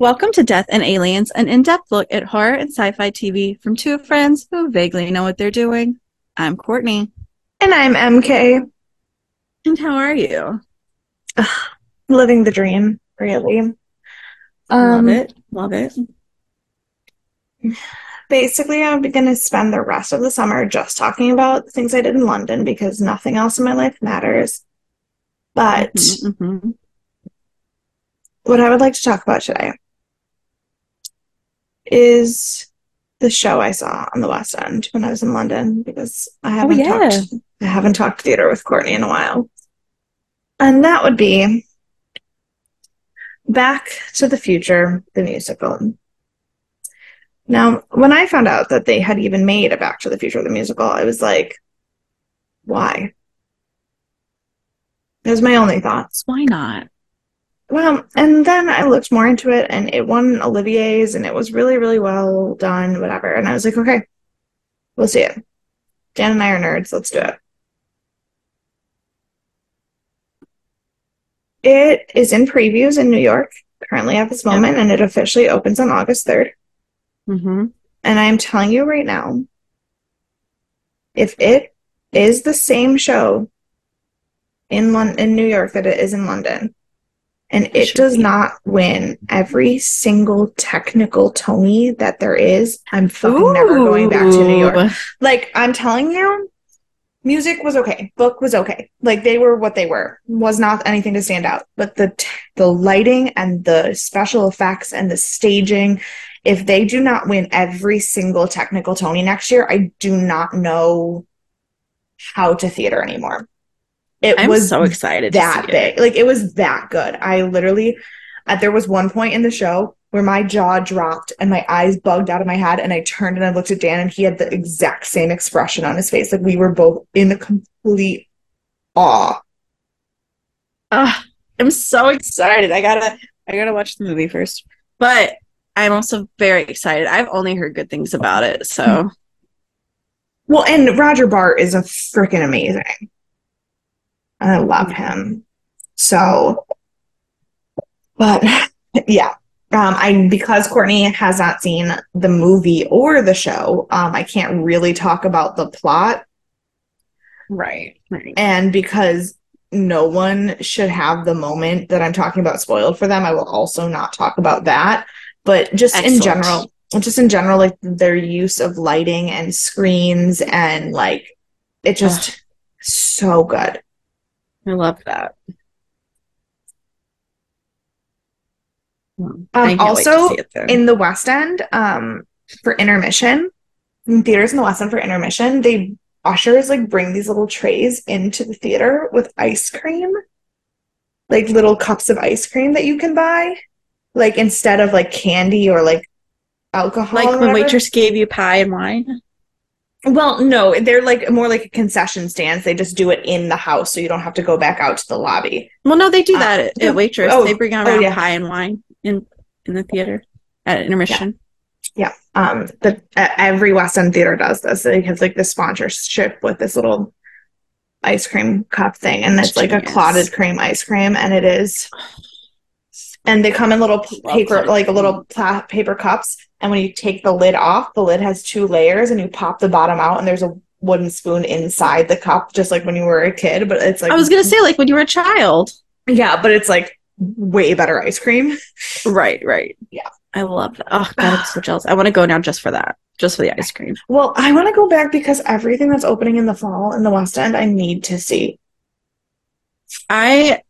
Welcome to Death and Aliens, an in depth look at horror and sci fi TV from two friends who vaguely know what they're doing. I'm Courtney. And I'm MK. And how are you? Living the dream, really. Um, Love it. Love it. Basically, I'm going to spend the rest of the summer just talking about things I did in London because nothing else in my life matters. But mm-hmm, mm-hmm. what I would like to talk about today is the show I saw on the West End when I was in London because I oh, haven't oh, yeah. talked I haven't talked theater with Courtney in a while. And that would be Back to the Future, the musical. Now, when I found out that they had even made a Back to the Future, the musical, I was like, why? It was my only thoughts. Why not? Well, and then I looked more into it and it won Olivier's and it was really, really well done, whatever. And I was like, okay, we'll see it. Dan and I are nerds. Let's do it. It is in previews in New York currently at this moment and it officially opens on August 3rd. Mm-hmm. And I'm telling you right now, if it is the same show in Lon- in New York that it is in London, and it does be. not win every single technical Tony that there is. I'm fucking Ooh. never going back to New York. Like I'm telling you, music was okay, book was okay. Like they were what they were. Was not anything to stand out. But the t- the lighting and the special effects and the staging, if they do not win every single technical Tony next year, I do not know how to theater anymore. It I'm was so excited that big. Like it was that good. I literally, uh, there was one point in the show where my jaw dropped and my eyes bugged out of my head, and I turned and I looked at Dan, and he had the exact same expression on his face. Like we were both in a complete awe. Ah, I'm so excited. I gotta, I gotta watch the movie first. But I'm also very excited. I've only heard good things about it, so. Well, and Roger Bart is a freaking amazing. I love him. So, but yeah, um, I because Courtney has not seen the movie or the show, um, I can't really talk about the plot. Right, right. And because no one should have the moment that I'm talking about spoiled for them, I will also not talk about that. But just Excellent. in general, just in general, like their use of lighting and screens and like it just Ugh. so good. I love that. Um, also, in the West End, um, for intermission, in theaters in the West End for intermission, they ushers like bring these little trays into the theater with ice cream, like little cups of ice cream that you can buy, like instead of like candy or like alcohol. Like when waitress gave you pie and wine. Well, no, they're like more like a concession stands. They just do it in the house, so you don't have to go back out to the lobby. Well, no, they do uh, that uh, at, at, waitress. Oh, they bring out oh, yeah. pie and wine in in the theater at intermission. Yeah, yeah. um, the uh, every West End theater does this. They have like the sponsorship with this little ice cream cup thing, and it's like a clotted cream ice cream, and it is. And they come in little paper, like a little pla- paper cups, and when you take the lid off, the lid has two layers and you pop the bottom out and there's a wooden spoon inside the cup, just like when you were a kid. But it's like I was gonna say, like when you were a child. Yeah, but it's like way better ice cream. Right, right. Yeah. I love that. Oh god, I'm so jealous. I want to go now just for that. Just for the ice cream. Well, I want to go back because everything that's opening in the fall in the West End, I need to see. I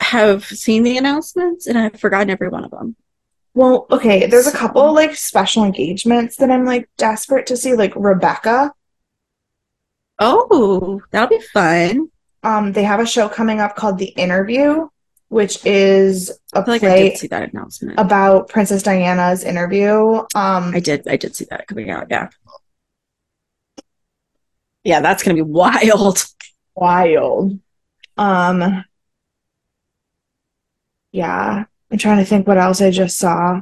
have seen the announcements and I've forgotten every one of them. Well, okay, there's a couple like special engagements that I'm like desperate to see, like Rebecca. Oh, that'll be fun. Um, they have a show coming up called The Interview, which is a play like see that announcement about Princess Diana's interview. Um, I did, I did see that coming out. Yeah, yeah, that's gonna be wild, wild. Um, yeah, I'm trying to think what else I just saw.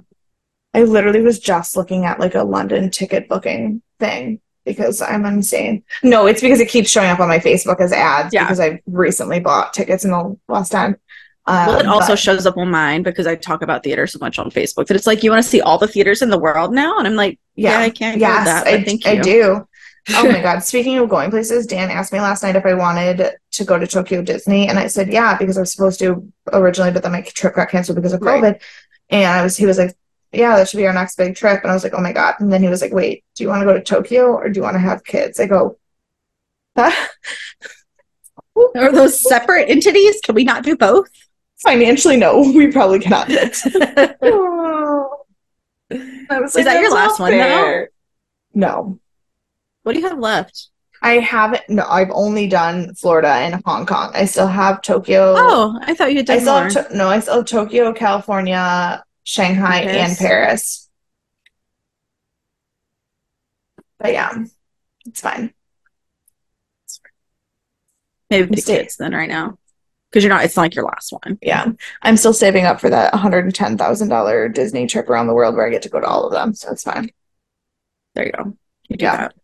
I literally was just looking at like a London ticket booking thing because I'm insane. No, it's because it keeps showing up on my Facebook as ads yeah. because I've recently bought tickets in the West End. Um, Well, it also but- shows up on mine because I talk about theater so much on Facebook that it's like you want to see all the theaters in the world now, and I'm like, yeah, I can't yes, that, I, I do. Oh my god! Speaking of going places, Dan asked me last night if I wanted to go to Tokyo Disney, and I said yeah because I was supposed to originally, but then my trip got canceled because of Right. COVID. And I was, he was like, "Yeah, that should be our next big trip," and I was like, "Oh my god!" And then he was like, "Wait, do you want to go to Tokyo or do you want to have kids?" I go, Are those separate entities? Can we not do both? "Financially, no, we probably cannot." Is I was Is like, that your last one, though? No, What do you have left? I haven't. No, I've only done Florida and Hong Kong. I still have Tokyo. Oh, I thought you had I still more. have to- no, I still have Tokyo, California, Shanghai, And and Paris. But yeah, it's fine. Maybe pick Mistake. kids then right now. Because you're not, it's not like your last one. Yeah, I'm still saving up for that $110,000 Disney trip around the world where I get to go to all of them, so it's fine. There you go. You do Yeah. that.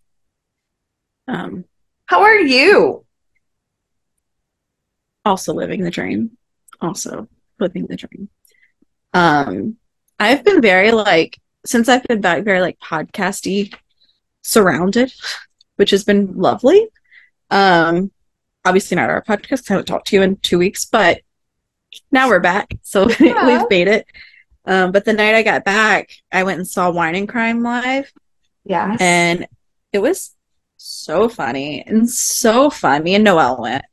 Um, How are you? also living the dream. Also living the dream. Um, I've been very like since I've been back very like podcasty surrounded, which has been lovely. Um, obviously not our podcast. I haven't talked to you in two weeks, but now we're back, so Yeah. we've made it. Um, but the night I got back, I went and saw Wine and Crime live, Yeah, and it was so funny and so fun. Me and Noelle went,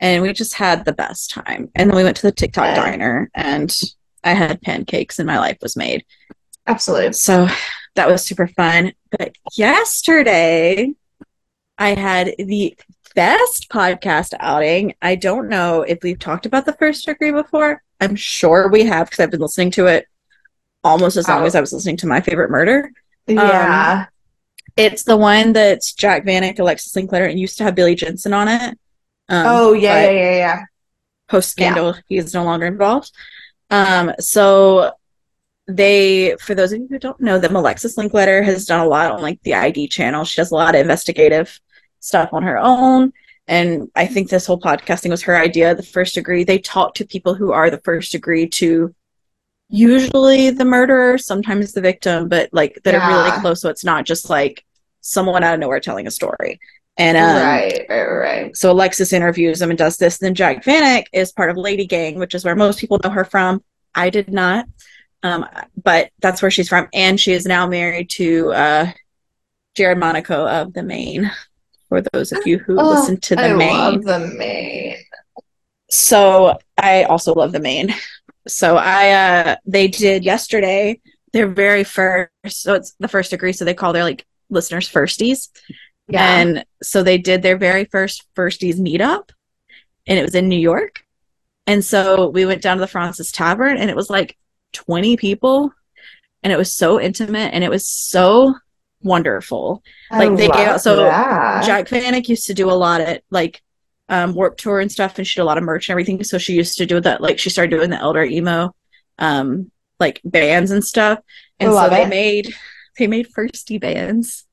and we just had the best time. And then we went to the TikTok Yeah. diner, and I had pancakes, and my life was made. Absolutely. So that was super fun. But yesterday, I had the best podcast outing. I don't know if we've talked about the first degree before. I'm sure we have because I've been listening to it almost as long Oh. as I was listening to My Favorite Murder. Yeah. Um, It's the one that's Jac Vanek, Alexis Linkletter, and used to have Billy Jensen on it. Um, oh, yeah, yeah, yeah, yeah. post scandal, he is no longer involved. Um, so they, for those of you who don't know them, Alexis Linkletter has done a lot on like the ID channel. She does a lot of investigative stuff on her own. And I think this whole podcasting was her idea, the first degree. They talk to people who are the first degree to usually the murderer, sometimes the victim, but like that are really close. So it's not just like someone out of nowhere telling a story. And um, right, right, right. so Alexis interviews him and does this. Then Jac Vanek is part of Lady Gang, which is where most people know her from. I did not, um, but that's where she's from, and she is now married to uh, Jared Monaco of The Maine. For those of you who Oh, listen to The Maine, I Maine, love the Maine. so I also love the Maine. So I uh they did yesterday their very first so it's the first degree, so they call their like listeners firsties. Yeah. And so they did their very first firsties meetup and it was in New York. And so we went down to the Fraunces Tavern and it was like 20 people and it was so intimate and it was so wonderful. like, they gave out- so that. Jac Vanek used to do a lot at like um, Warped Tour and stuff, and she did a lot of merch and everything. So she used to do that. Like she started doing the Elder Emo, um, like bands and stuff. And I so love they it. made they made firsty bands.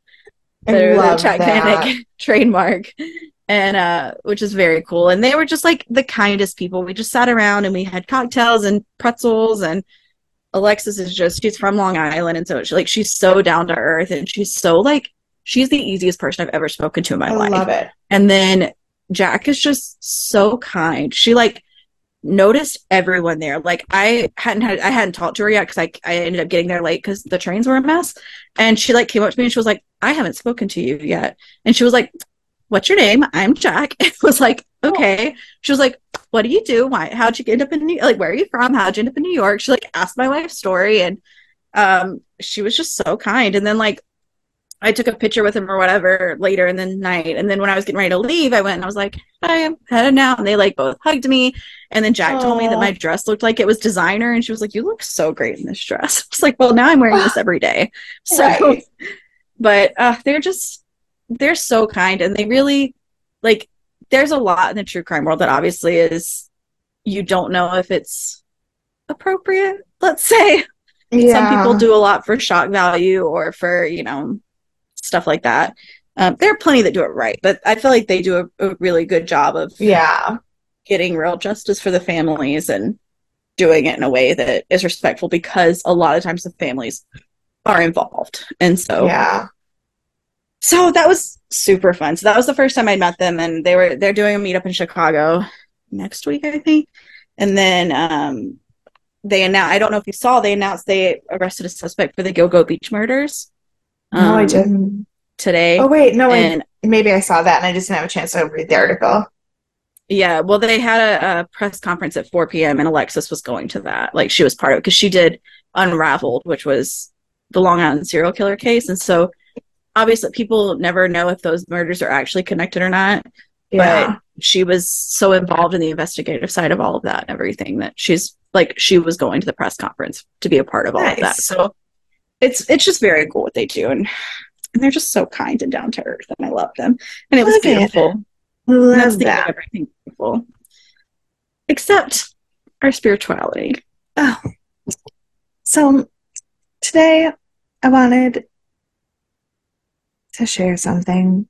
They're the Jack that. Trademark, and uh, which is very cool. And they were just like the kindest people. We just sat around and we had cocktails and pretzels and. Alexis is just she's from Long Island and so she, like she's so down to earth and she's so like she's the easiest person I've ever spoken to in my I life. love it. And then Jac is just so kind. She like noticed everyone there. Like I hadn't had I hadn't talked to her yet because I I ended up getting there late because the trains were a mess. And she like came up to me and she was like, I haven't spoken to you yet. And she was like, What's your name? I'm Jac. It was like, okay. She was like, What do you do? Why how'd you end up in New like where are you from? How'd you end up in New York? She like asked my life story and um she was just so kind. And then like I took a picture with him or whatever later in the night. And then when I was getting ready to leave, I went and I was like, Hi, I'm headed now. And they like both hugged me. And then Jac told me that my dress looked like it was designer. And she was like, You look so great in this dress. I was like, Well, now I'm wearing this every day. So, Right. but uh, they're just, they're so kind. And they really, like, there's a lot in the true crime world that obviously is, you don't know if it's appropriate, let's say Yeah. some people do a lot for shock value or for you know stuff like that um, there are plenty that do it right but i feel like they do a, a really good job of Yeah. getting real justice for the families and doing it in a way that is respectful because a lot of times the families are involved. And so Yeah. so that was super fun. So that was the first time I met them and they were they're doing a meetup in Chicago next week, I think. And then um they announced I don't know if you saw they announced they arrested a suspect for the Gilgo Beach murders. No, I um, didn't. Today. Oh wait, no, I, and maybe I saw that and I just didn't have a chance to read the article. Yeah, well, they had a, a press conference at 4 p.m. and Alexis was going to that. Like she was part of it because she did Unraveled, which was the Long Island serial killer case. And so obviously people never know if those murders are actually connected or not. Yeah. But she was so involved in the investigative side of all of that and everything that she's like she was going to the press conference to be a part of all of that. So it's it's just very cool what they do and and they're just so kind and down to earth and I love them. And it was Love it. beautiful. That's Love that. everything beautiful. Except our spirituality. Oh. So today I wanted to share something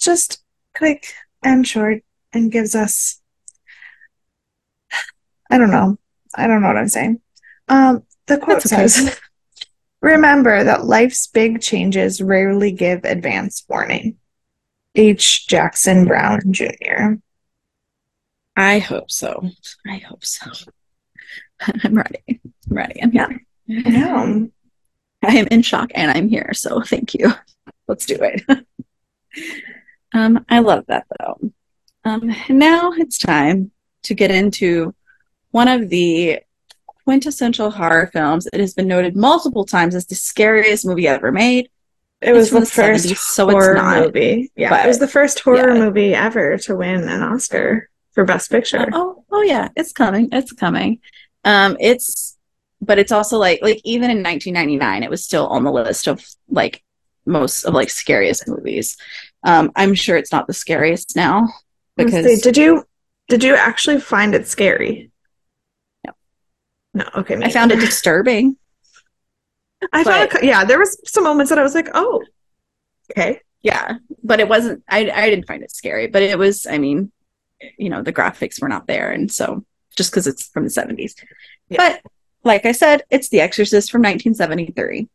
just quick and short and gives us I don't know. I don't know what I'm saying. Um the quote That's says Remember that life's big changes rarely give advance warning. H. Jackson Brown Jr. I hope so. I hope so. I'm ready. I'm ready. I'm here. I know. I am in shock and I'm here, so thank you. Let's do it. um, I love that though. Um, now it's time to get into one of the quintessential horror films. It has been noted multiple times as the scariest movie ever made. It was the the first 70s, so it's horror not, movie. Yeah, but- it was the first horror yeah. movie ever to win an Oscar for Best Picture. Oh, oh yeah, it's coming. It's coming. Um, it's, but it's also like, like even in 1999, it was still on the list of like most of like scariest movies. Um, I'm sure it's not the scariest now because did you did you actually find it scary? No. Okay. I found it disturbing. I found but- it. co- Yeah, there was some moments that I was like, oh, okay. Yeah, but it wasn't. I I didn't find it scary, but it was. I mean, you know, the graphics were not there, and so just because it's from the 70s. Yeah. But like I said, it's The Exorcist from 1973,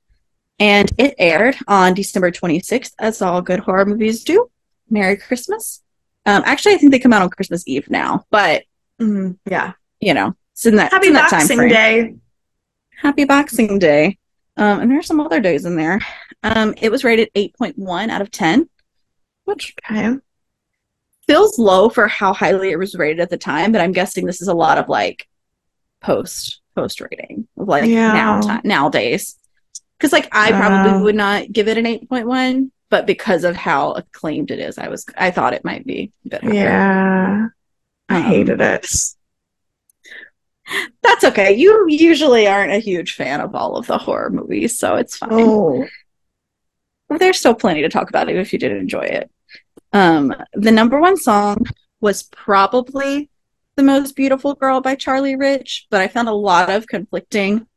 and it aired on December 26th, as all good horror movies do. Merry Christmas. Um, actually, I think they come out on Christmas Eve now, but Mhm, yeah. you know, it's in that, Happy in that Boxing. Day. Happy Boxing Day. Um, and there's some other days in there. Um, it was rated 8.1 out of 10, which Okay. feels low for how highly it was rated at the time, but I'm guessing this is a lot of like post post rating of like Yeah. now nowadays. Because like I probably Uh. would not give it an 8.1, but because of how acclaimed it is, I was I thought it might be a bit higher. Yeah. I Um, hated it. That's okay. You usually aren't a huge fan of all of the horror movies, so it's fine. Oh. there's still plenty to talk about if you did enjoy it. Um, the number one song was probably The Most Beautiful Girl by Charlie Rich, but I found a lot of conflicting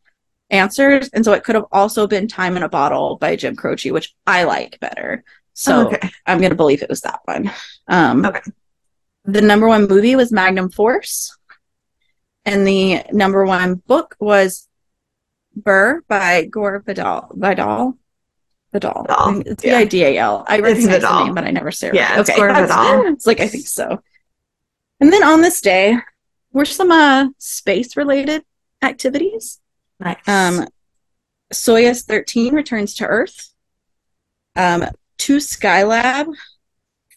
answers. And so it could have also been Time in a Bottle by Jim Croce, which I like better. So okay. I'm going to believe it was that one. Um, Okay. The number one movie was Magnum Force. And the number one book was Burr by Gore Vidal. Vidal? Vidal. Vidal, It's yeah. V-I-D-A-L. I recognize the name, but I never say it. Yeah, right. it's Gore Vidal. It's like, I think so. And then on this day were some uh, space-related activities. Nice. Um, Soyuz 13 returns to Earth. Um, two Skylab,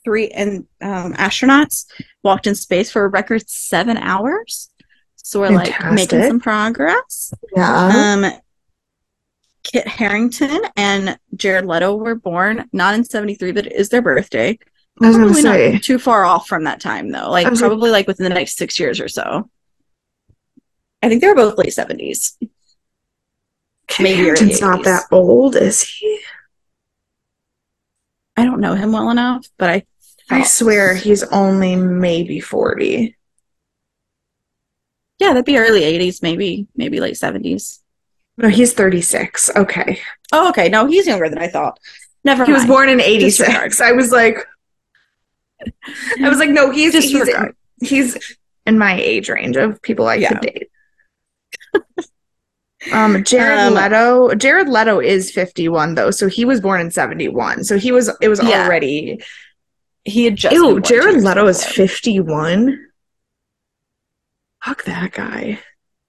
three and um, astronauts walked in space for a record seven hours. So we're like making some progress. yeah. Um, Kit Harington and Jared Leto were born not in 73, but it is their birthday. I was Probably say. not too far off from that time, though. Like, probably like within the next six years or so. I think they were both late 70s. Kit maybe early Harington's not that old, is he? I don't know him well enough, but I I swear he's only maybe 40. Yeah, that'd be early 80s, maybe, maybe late 70s. No, he's 36. Okay. Oh, okay. No, he's younger than I thought. Never He was born in 86. Disregard. I was like, I was like, no, he's, he's, he's in my age range of people I Yeah. could date. um, Jared Um, Leto. Jared Leto is 51 though, so he was born in 71. So he was it was Yeah. already He had just Ew, Jared Leto is before. 51. Fuck that guy.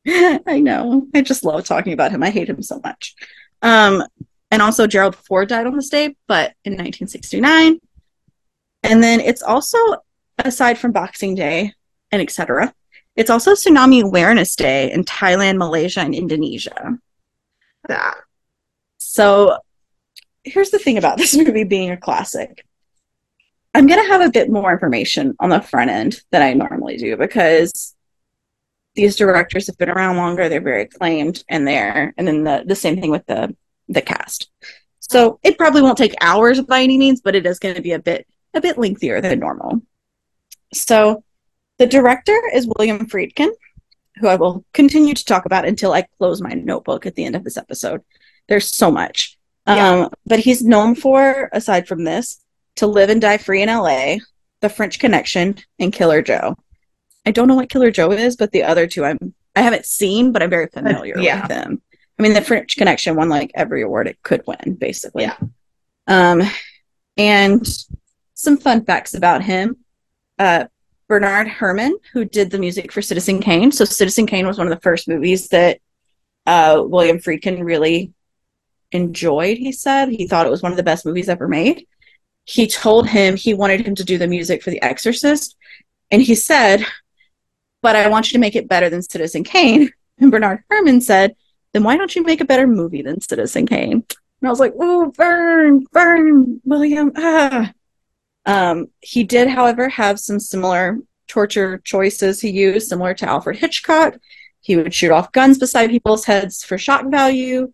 I know. I just love talking about him. I hate him so much. Um, and also Gerald Ford died on this day, but in 1969. And then it's also, aside from Boxing Day and etc., it's also Tsunami Awareness Day in Thailand, Malaysia, and Indonesia. That. So here's the thing about this movie being a classic. I'm going to have a bit more information on the front end than I normally do because these directors have been around longer, they're very acclaimed and they're and then the the same thing with the the cast. So it probably won't take hours by any means, but it is going to be a bit a bit lengthier than normal. So the director is William Friedkin, who I will continue to talk about until I close my notebook at the end of this episode. There's so much. Yeah. Um, but he's known for, aside from this, To Live and Die Free in LA, The French Connection, and Killer Joe. I don't know what Killer Joe is, but the other two I'm I haven't seen, but I'm very familiar yeah. with them. I mean, The French Connection won like every award it could win, basically. Yeah. Um, and some fun facts about him. Uh, Bernard Herrmann, who did the music for Citizen Kane. So Citizen Kane was one of the first movies that uh, William Friedkin really enjoyed. He said he thought it was one of the best movies ever made. He told him he wanted him to do the music for The Exorcist, and he said, "But I want you to make it better than Citizen Kane." And Bernard Herrmann said, "Then why don't you make a better movie than Citizen Kane?" And I was like, "Oh, burn, burn, William." Ah. Um, he did, however, have some similar torture choices he used, similar to Alfred Hitchcock. He would shoot off guns beside people's heads for shock value.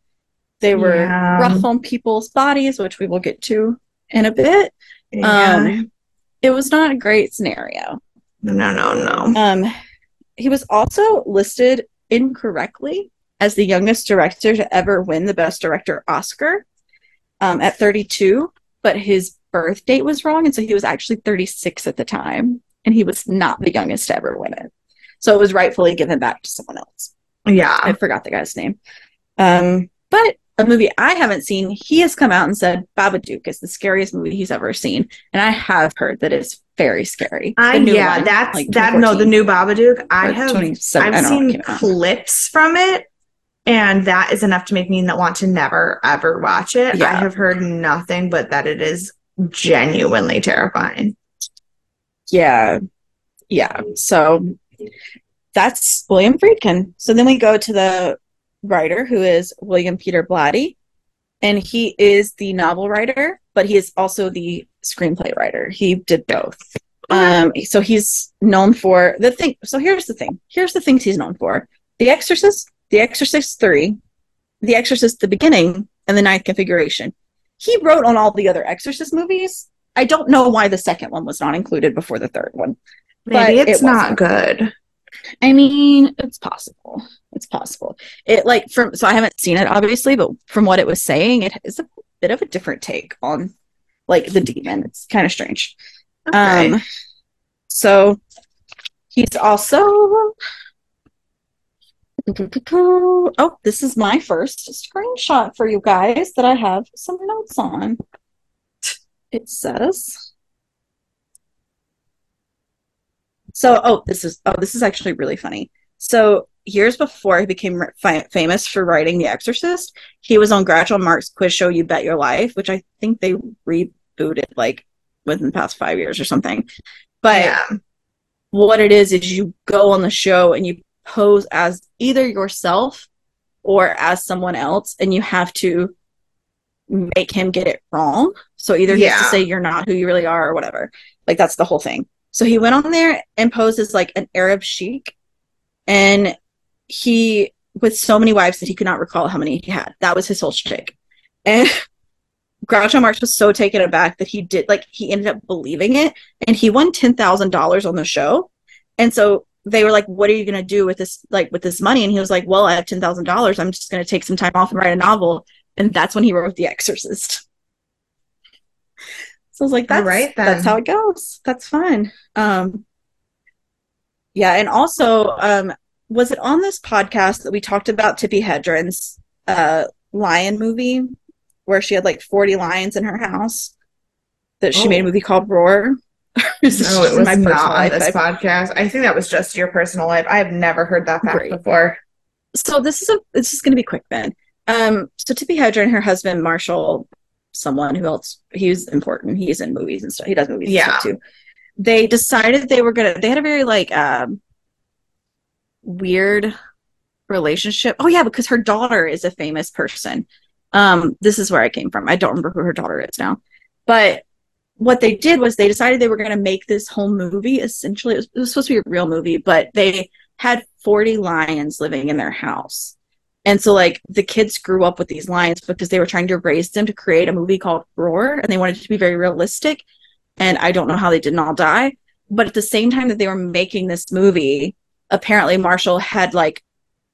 They were Yeah. rough on people's bodies, which we will get to in a bit. Yeah. Um, it was not a great scenario. no, no, no. Um, he was also listed incorrectly as the youngest director to ever win the Best Director Oscar um, at 32, but his birth date was wrong, and so he was actually 36 at the time, and he was not the youngest to ever win it. So it was rightfully given back to someone else. Yeah. I forgot the guy's name. Um, but a movie I haven't seen, he has come out and said Babadook is the scariest movie he's ever seen, and I have heard that it's very scary. I, yeah, one, that's like that. No, the new Babadook. I have I've don't know when it seen clips from it, and that is enough to make me not want to never ever watch it. I have heard nothing but that it is genuinely terrifying. Yeah. Yeah. So that's William Friedkin. So then we go to the writer who is William Peter Blatty. And he is the novel writer, but he is also the screenplay writer. He did both. Um, so he's known for the thing. So here's the thing. Here's the things he's known for: The Exorcist, The Exorcist Three, The Exorcist: The Beginning, and The Ninth Configuration. He wrote on all the other Exorcist movies. I don't know why the second one was not included before the third one. Maybe But it's it not good. I mean, it's possible. It's possible. It like from so I haven't seen it obviously, but from what it was saying, it is a bit of a different take on like the demon. It's kind of strange. Okay. Um so he's also Oh, this is my first screenshot for you guys that I have some notes on. It says So, oh, this is oh, this is actually really funny. So, years before he became fi- famous for writing The Exorcist, he was on Groucho Marx quiz show You Bet Your Life, which I think they rebooted like within the past 5 years or something. But yeah. what it is is you go on the show and you pose as either yourself or as someone else and you have to make him get it wrong so either he has to say you're not who you really are or whatever like that's the whole thing so he went on there and posed as like an arab sheik and he with so many wives that he could not recall how many he had that was his whole shtick and Groucho Marx was so taken aback that he did like he ended up believing it and he won ten thousand dollars on the show. And so they were like, What are you gonna do with this like with this money? And he was like, Well, I have ten thousand dollars. I'm just gonna take some time off and write a novel. And that's when he wrote The Exorcist. So I was like, That's right, then. that's how it goes. That's fine. Um Yeah, and also, um, was it on this podcast that we talked about Tippi Hedren's uh, lion movie where she had like 40 lions in her house? That she Oh. made a movie called Roar. No, it was my not personal on this podcast. I think that was just your personal life. I have never heard that fact Great. before. so this is a this is going to be quick then. Um, so Tippi Hedren, her husband Marshall, someone who else he's important. He's in movies and stuff. He does movies and Yeah. stuff too. They decided they were gonna. They had a very like um weird relationship. Oh yeah, because her daughter is a famous person. Um, this is where I came from. I don't remember who her daughter is now, but what they did was they decided they were going to make this whole movie. Essentially, it was, it was supposed to be a real movie, but they had 40 lions living in their house. And so, like, the kids grew up with these lions because they were trying to raise them to create a movie called Roar, and they wanted it to be very realistic. And I don't know how they didn't all die. But at the same time that they were making this movie, apparently Marshall had like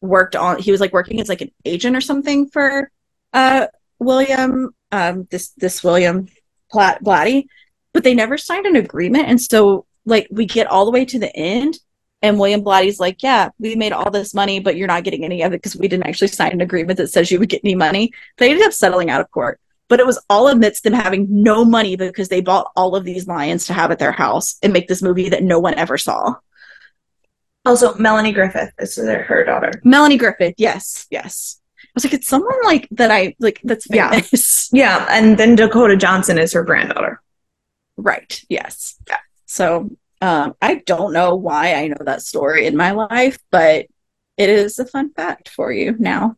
worked on. He was like working as like an agent or something for uh William, um, this this William Platt Blatty, but they never signed an agreement. And so, like, we get all the way to the end, and William Blatty's like, "Yeah, we made all this money, but you're not getting any of it because we didn't actually sign an agreement that says you would get any money." They ended up settling out of court, but it was all amidst them having no money because they bought all of these lions to have at their house and make this movie that no one ever saw. Also, Melanie Griffith. This is her- her daughter. Melanie Griffith, yes, yes. I was like, it's someone like that I like that's Yeah. famous. Yeah, and then Dakota Johnson is her granddaughter. Right. Yes. Yeah. So um, I don't know why I know that story in my life, but it is a fun fact for you now.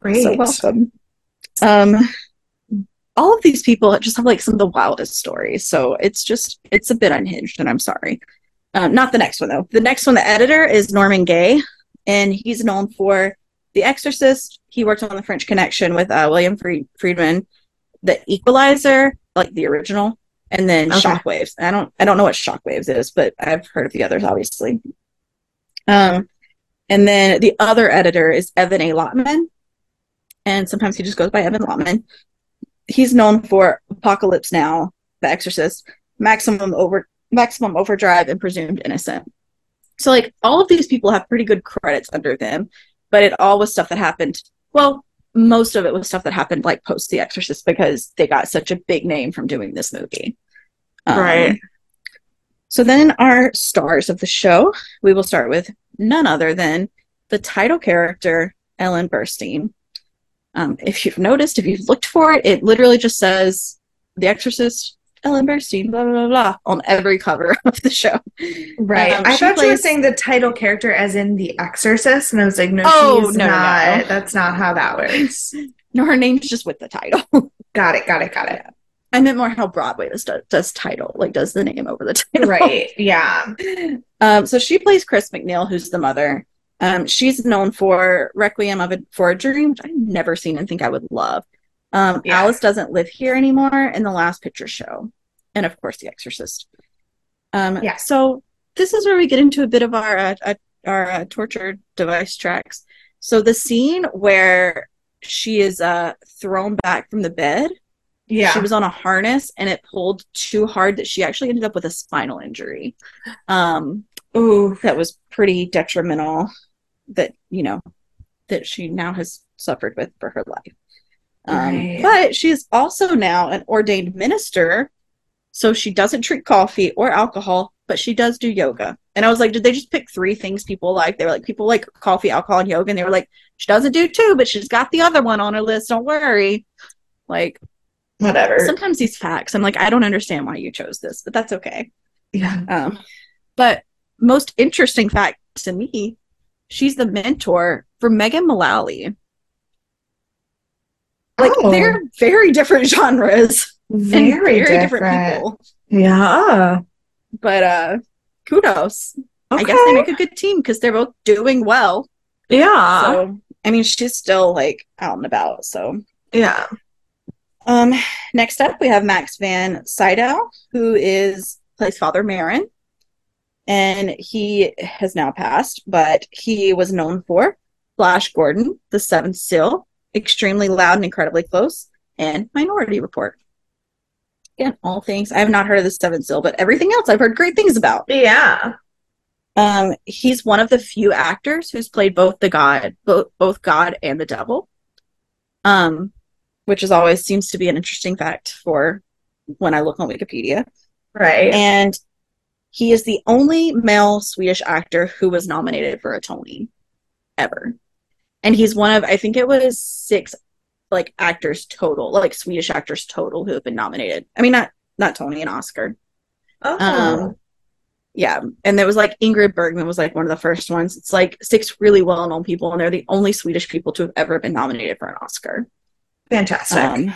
Great. So welcome. Um, all of these people just have like some of the wildest stories. So it's just it's a bit unhinged, and I'm sorry. Um, not the next one though. The next one, the editor is Norman Gay, and he's known for The Exorcist. He worked on The French Connection with uh, William Fried- Friedman, The Equalizer, like the original, and then Okay. Shockwaves. I don't I don't know what Shockwaves is, but I've heard of the others, obviously. Um, and then the other editor is Evan A. Lottman, and sometimes he just goes by Evan Lottman. He's known for Apocalypse Now, The Exorcist, Maximum Over Maximum Overdrive, and Presumed Innocent. So like all of these people have pretty good credits under them, but it all was stuff that happened. Well, most of it was stuff that happened like post The Exorcist because they got such a big name from doing this movie. Um, Right. So then our stars of the show, we will start with none other than the title character, Ellen Burstyn. Um, if you've noticed, if you've looked for it, it literally just says The Exorcist, Ellen Burstyn, blah, blah, blah, blah, on every cover of the show. Right. Um, I thought you were saying the title character as in The Exorcist, and I was like, no, Oh, she's no, no, not. no. That's not how that works. No, her name's just with the title. got it. Got it. Got it. I meant more how Broadway does, does title, like does the name over the title. Right. Yeah. Um, so she plays Chris MacNeil, who's the mother. Um, she's known for Requiem of a, for a Dream, which I've never seen and think I would love. Um, Yeah. Alice doesn't live here anymore, in The Last Picture Show, and of course, The Exorcist. Um, Yeah. So this is where we get into a bit of our uh, uh, our uh, torture device tracks. So the scene where she is uh, thrown back from the bed Yeah. she was on a harness and it pulled too hard that she actually ended up with a spinal injury um Ooh. that was pretty detrimental that you know that she now has suffered with for her life um, Right. but she is also now an ordained minister so she doesn't drink coffee or alcohol but she does do yoga and i was like did they just pick three things people like they were like people like coffee alcohol and yoga and they were like she doesn't do two but she's got the other one on her list don't worry like Whatever. sometimes these facts i'm like i don't understand why you chose this but that's okay yeah. um but most interesting fact to me she's the mentor for megan mullally like Oh. they're very different genres Very, very different. different, people Yeah. but uh kudos Okay. i guess they make a good team because they're both doing well yeah. so i mean she's still like out and about so yeah. Um, next up, we have Max von Sydow, who is plays Father Merrin, and he has now passed, but he was known for Flash Gordon, The Seventh Seal, Extremely Loud and Incredibly Close, and Minority Report. Again, all things I have not heard of The Seventh Seal, but everything else I've heard great things about. Yeah. Um, he's one of the few actors who's played both the god, both both God and the devil. Um, which is always seems to be an interesting fact for when I look on Wikipedia. Right. And he is the only male Swedish actor who was nominated for a Tony ever. And he's one of I think it was six like actors total, like Swedish actors total who have been nominated. I mean not not Tony and Oscar. oh. Um yeah. And there was like Ingrid Bergman was like one of the first ones. It's like six really well known people, and they're the only Swedish people to have ever been nominated for an Oscar. Fantastic. Um,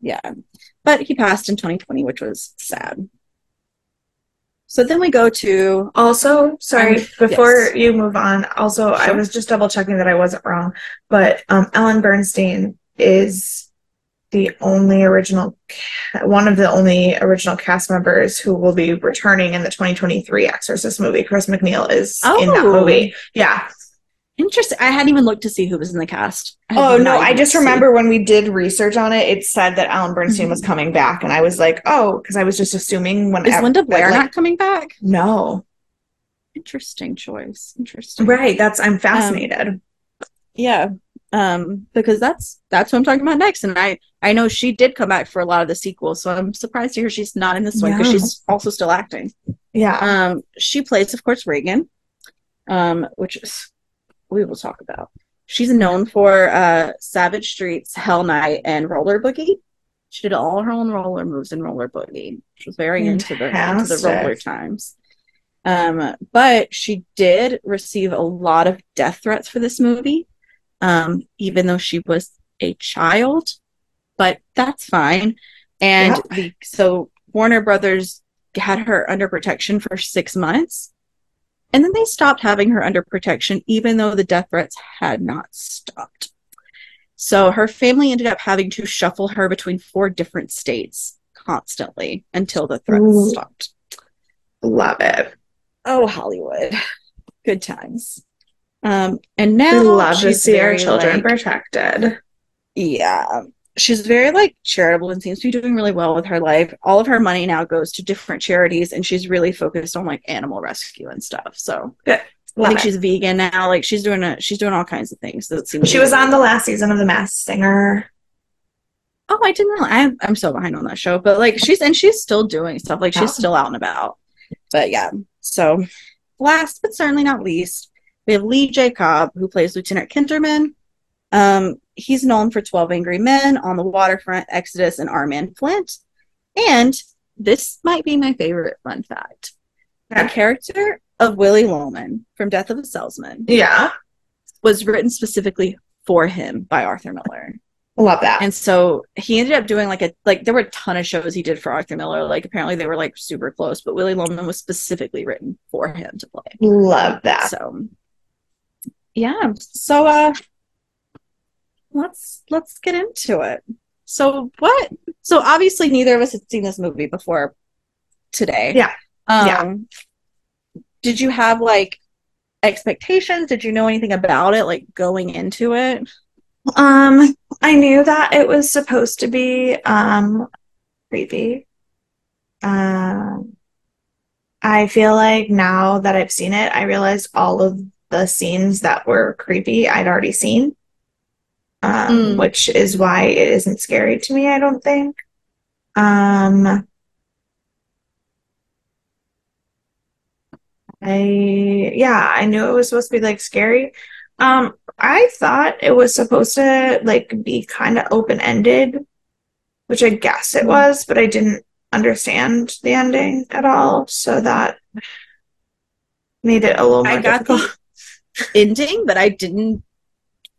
yeah. But he passed in 2020, which was sad. So then we go to Also, sorry, Um, before yes. you move on, also I was just double checking that I wasn't wrong, but um, Ellen Bernstein is the only original, one of the only original cast members who will be returning in the 2023 Exorcist movie. Chris MacNeil is in that Oh. movie. Yeah. Interesting. I hadn't even looked to see who was in the cast. I Oh no, I just remember when we did research on it, it said that Alan Bernstein was Mhm. coming back, and I was like, oh, because I was just assuming when Is Linda Blair like- not coming back? No, Interesting choice. Interesting. right? That's I'm fascinated. Yeah. Um, because that's that's what I'm talking about next. And I I know she did come back for a lot of the sequels, so I'm surprised to hear she's not in this one because Yeah. she's also still acting. yeah. Um, she plays, of course, Reagan, um, which is we will talk about. She's known for uh, Savage Streets, Hell Night, and Roller Boogie. She did all her own roller moves in Roller Boogie. She was very into the into the roller times. Um, but she did receive a lot of death threats for this movie, um, even though she was a child. But that's fine. And Yep. the so Warner Brothers had her under protection for six months. And then they stopped having her under protection, even though the death threats had not stopped. So her family ended up having to shuffle her between four different states constantly until the threats Ooh. stopped. Love it. Oh, Hollywood. Good times. Um, and We now love to see our children like- protected. yeah. She's very like charitable and seems to be doing really well with her life. All of her money now goes to different charities and she's really focused on like animal rescue and stuff. So I Love think it. she's vegan now. Like she's doing a, she's doing all kinds of things. That seems She was on the last season of The Masked Singer. Oh, I didn't realize. I'm, I'm so behind on that show, but like she's and she's still doing stuff. Like she's still out and about. But yeah. So last but certainly not least, we have Lee J. Cobb, who plays Lieutenant Kinderman. Um, he's known for 12 Angry Men, On the Waterfront, Exodus, and Our Man Flint. And this might be my favorite fun fact. The character of Willie Loman from Death of a Salesman Yeah. was written specifically for him by Arthur Miller. Love that. And so he ended up doing like a like there were a ton of shows he did for Arthur Miller. Like apparently they were like super close, but Willie Loman was specifically written for him to play. Love that. So yeah. So uh let's let's get into it. So what so obviously neither of us had seen this movie before today. Yeah. Um Yeah. did you have like expectations? Did you know anything about it like going into it? Um, I knew that it was supposed to be um creepy. Um, I feel like now that I've seen it, I realized all of the scenes that were creepy I'd already seen. Um, Mm. which is why it isn't scary to me, I don't think. Um, I yeah, I knew it was supposed to be like scary. Um, I thought it was supposed to like be kind of open-ended, which I guess it Mhm. was, but I didn't understand the ending at all, so that made it a little more I got difficult. the ending, but I didn't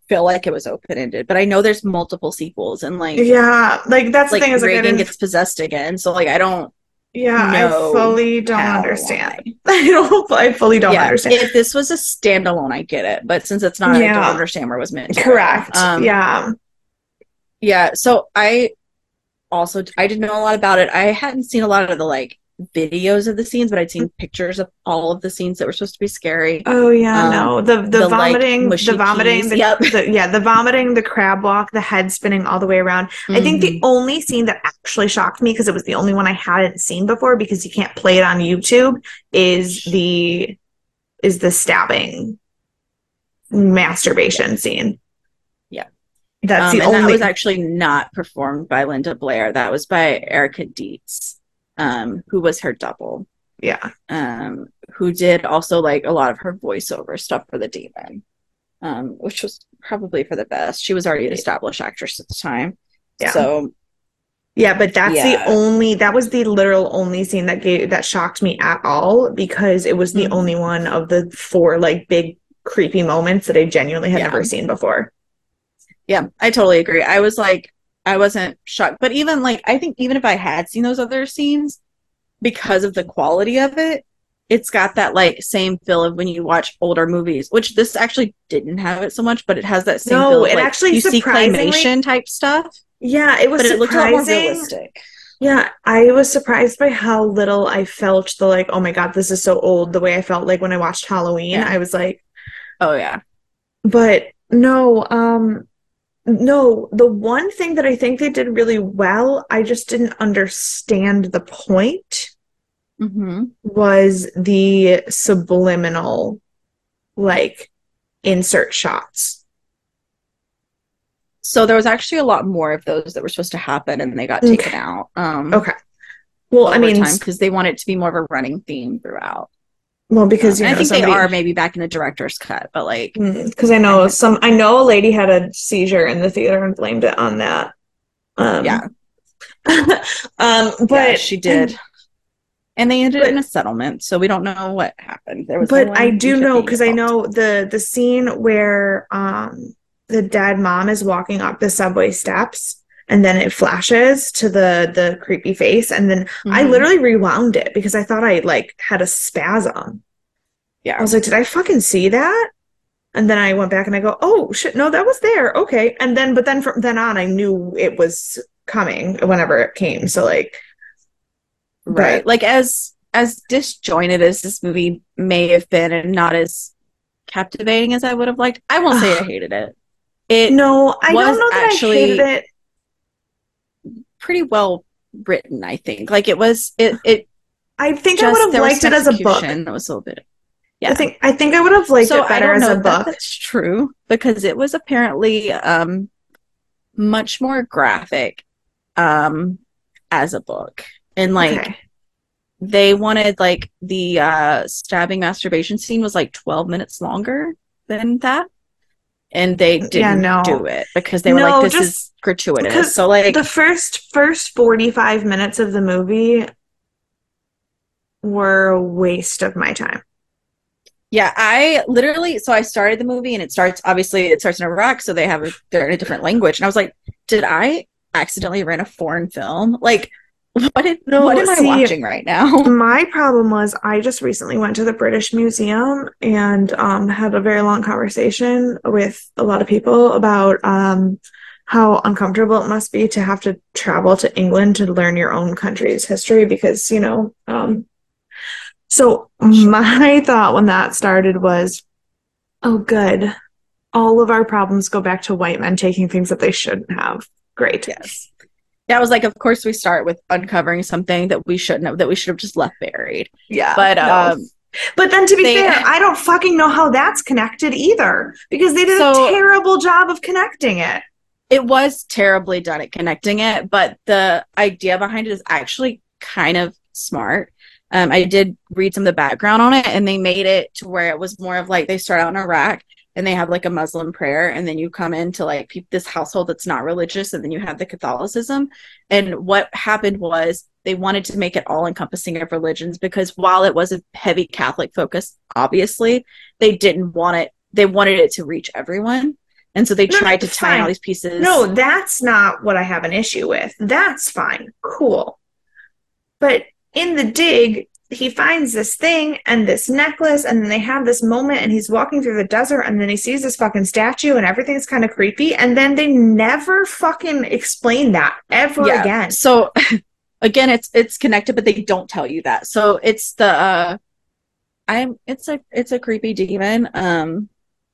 feel like it was open ended. But I know there's multiple sequels, and like Yeah, like that's like the thing is like I Reagan didn't, gets possessed again. So like I don't yeah, I fully don't understand. I don't I fully don't yeah, understand. If this was a standalone, I get it. But since it's not, I Yeah. don't understand where it was meant. Correct. Um, yeah. Yeah. So I also I didn't know a lot about it. I hadn't seen a lot of the like videos of the scenes, but I'd seen pictures of all of the scenes that were supposed to be scary. Oh yeah, Um, no. The the, the, vomiting, mushy the vomiting, the, Yep. the- yeah, the vomiting, the crab walk, the head spinning all the way around. I think the Mhm. only scene that actually shocked me because it was the only one I hadn't seen before because you can't play it on YouTube is the is the stabbing masturbation scene. Yeah. That's Um, the only that was actually not performed by Linda Blair. That was by Erica Dietz, um, who was her double, yeah. um, who did also like a lot of her voiceover stuff for the demon, um, which was probably for the best. She was already an established actress at the time. Yeah. So Yeah, but that's Yeah. the only that was the literal only scene that gave that shocked me at all because it was the Mhm. only one of the four like big creepy moments that I genuinely had Yeah. never seen before. Yeah, I totally agree. I was like, I wasn't shocked, but even like, I think even if I had seen those other scenes, because of the quality of it, it's got that like same feel of when you watch older movies, which this actually didn't have it so much, but it has that same No, feel. Of, it like, actually you see claymation type stuff, Yeah, it was but it looked a lot more surprising. realistic. Yeah, I was surprised by how little I felt the like, oh my god, this is so old. The way I felt like when I watched Halloween, Yeah. I was like, Oh yeah, but no, um, no. The one thing that I think they did really well, I just didn't understand the point. hmm was the subliminal like insert shots. So there was actually a lot more of those that were supposed to happen, and they got Okay. taken out. Um, Okay. Well, I mean, because they want it to be more of a running theme throughout. Well, because Um, you know, I think they are maybe back in the director's cut, but like because I know some. I know a lady had a seizure in the theater and blamed it on that. Um, Yeah. um, but yeah, she did. And they ended but- in a settlement, so we don't know what happened. There was, but I do know because I know the the scene where um the dead mom is walking up the subway steps and then it flashes to the the creepy face and then I Mhm. literally rewound it because I thought I like had a spasm. yeah, I was like, did I fucking see that? And then I went back and I go, oh shit, no, that was there. Okay. And then, but then from then on, I knew it was coming whenever it came. So like, right. but- Like as as disjointed as this movie may have been, and not as captivating as I would have liked. I won't say I hated it. It no, I don't know that actually- I hated it. Pretty well written. I think like it was it it I think I would have liked it as a book. that was a little bit. Yeah, I think I think I would have liked so it better as a that book. that's true because it was apparently um much more graphic um as a book and like Okay. they wanted like the uh stabbing masturbation scene was like 12 minutes longer than that and they didn't Yeah, no. do it because they were No, like this is gratuitous so like the first first 45 minutes of the movie were a waste of my time. Yeah, I literally so I started the movie and it starts obviously it starts in Iraq, so they have a they're in a different language. And I was like, did I accidentally rent a foreign film? Like what No, what am see- I watching right now? My problem was I just recently went to the British Museum and um, had a very long conversation with a lot of people about um, how uncomfortable it must be to have to travel to England to learn your own country's history because, you know, um, so my thought when that started was, oh, good. All of our problems go back to white men taking things that they shouldn't have. Great. Yes. That was like of course we start with uncovering something that we shouldn't have that we should have just left buried. Yeah. But no. um But then to be They- fair, I don't fucking know how that's connected either because they did So- a terrible job of connecting it. it was terribly done at connecting it, but the idea behind it is actually kind of smart. Um, I did read some of the background on it, and they made it to where it was more of like they start out in Iraq and they have like a Muslim prayer, and then you come into like pe- this household that's not religious, and then you have the Catholicism. And what happened was they wanted to make it all encompassing of religions because while it was a heavy Catholic focus, obviously they didn't want it. They wanted it to reach everyone, and so they No, tried to tie fine. all these pieces. No, that's not what I have an issue with. That's fine. Cool. But in the dig, he finds this thing and this necklace, and then they have this moment, and he's walking through the desert, and then he sees this fucking statue, and everything's kind of creepy, and then they never fucking explain that ever Yeah. again. So again, it's it's connected, but they don't tell you that. So it's the uh I'm it's a it's a creepy demon. Um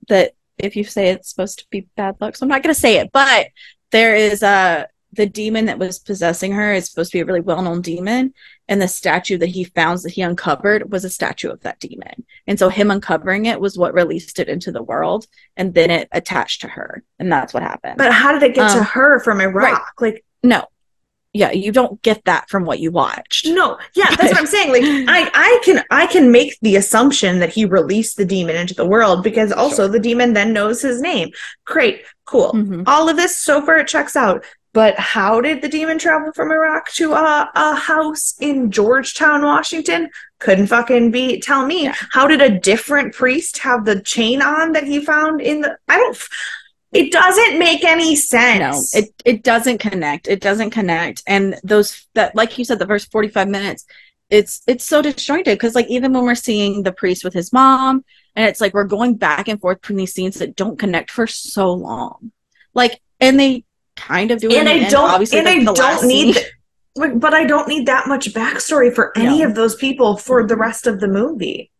that if you say it's supposed to be bad luck, so I'm not gonna say it, but there is uh the demon that was possessing her is supposed to be a really well-known demon and the statue that he found that he uncovered was a statue of that demon and so him uncovering it was what released it into the world and then it attached to her and that's what happened But how did it get to Um, her from Iraq? right. Like, no yeah you don't get that from what you watched no, yeah, that's what I'm saying. Like, I, I can, I can make the assumption that he released the demon into the world because also Sure. the demon then knows his name. Great, cool. Mhm. All of this so far it checks out. But how did the demon travel from Iraq to a, a house in Georgetown, Washington? Couldn't fucking be. Tell me, Yeah. how did a different priest have the chain on that he found in the? I don't. It doesn't make any sense. no it it doesn't connect it doesn't connect and those that like you said the first 45 minutes it's it's so disjointed because like even when we're seeing the priest with his mom and it's like we're going back and forth between these scenes that don't connect for so long like and they kind of doing. and I don't. obviously and like, I don't need. th- but I don't need that much backstory for any No. of those people for the rest of the movie.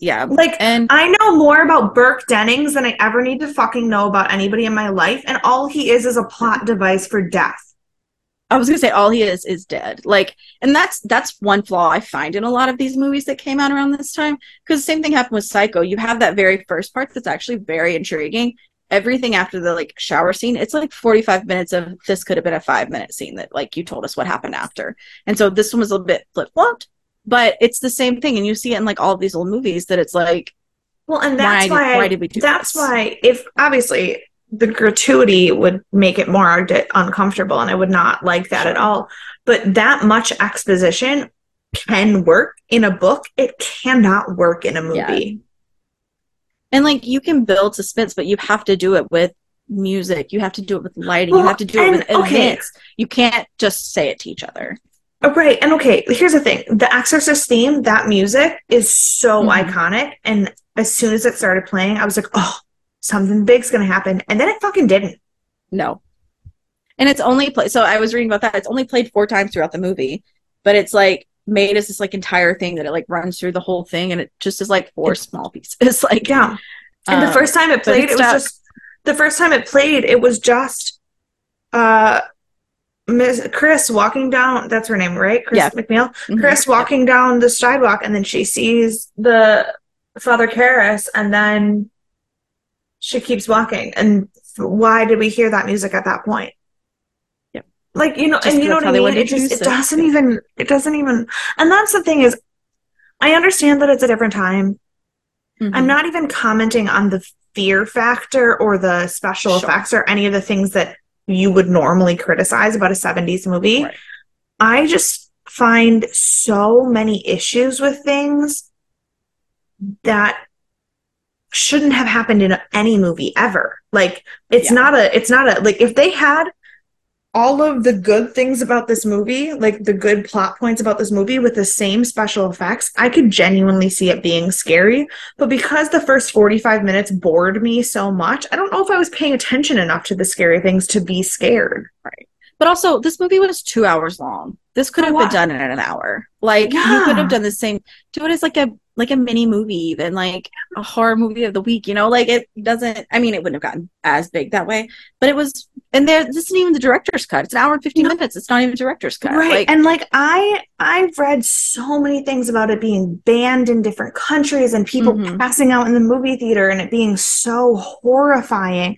yeah Like and I know more about Burke Dennings than I ever need to fucking know about anybody in my life, and all he is is a plot device for death. I was gonna say all he is is dead. Like, and that's that's one flaw I find in a lot of these movies that came out around this time. Because the same thing happened with Psycho. You have that very first part that's actually very intriguing. Everything after the like shower scene, it's like forty five minutes of this could have been a five minute scene that like you told us what happened after. And so this one was a little bit flip flopped, but it's the same thing. And you see it in like all these old movies that it's like, Well, and that's did, why, why did we do that's this? why if obviously the gratuity would make it more d- uncomfortable, and I would not like that at all. But that much exposition can work in a book. It cannot work in a Yeah. And like you can build suspense, but you have to do it with music. You have to do it with lighting. Well, you have to do it with okay. events. You can't just say it to each other. Oh, Right. And okay, here's the thing. The Exorcist theme, that music is so Mhm. iconic. And as soon as it started playing, I was like, oh, something big's gonna happen. And then it fucking didn't. No. And it's only played. So I was reading about that. It's only played four times throughout the movie, but it's like made as this like entire thing that it like runs through the whole thing, and it just is like four small pieces. Like Yeah. And the um, first time it played, it's it was just the first time it played, it was just uh Miss Chris walking down that's her name, right? Chris Yeah. MacNeil. mhm. Chris walking down the sidewalk and then she sees the Father Karras and then she keeps walking. And why did we hear that music at that point? Like, you know, Just and you know what I mean? It just it it. doesn't even it doesn't even and that's the thing is I understand that it's a different time. Mhm. I'm not even commenting on the fear factor or the special Sure. effects or any of the things that you would normally criticize about a 70s movie. Right. I just find so many issues with things that shouldn't have happened in any movie ever. Like it's Yeah. not a it's not a like if they had all of the good things about this movie, like the good plot points about this movie with the same special effects, I could genuinely see it being scary. But because the first 45 minutes bored me so much, I don't know if I was paying attention enough to the scary things to be scared. Right. But also, this movie was two hours long. This could have been done in an hour. Like you could have done the same. Do it as like a like a mini movie, even like a horror movie of the week. You know, like it doesn't. I mean, it wouldn't have gotten as big that way. But it was, and there. This isn't even the director's cut. It's an hour and fifteen No. minutes. It's not even director's cut. Right. Like, and like I I've read so many things about it being banned in different countries and people Mhm. passing out in the movie theater and it being so horrifying.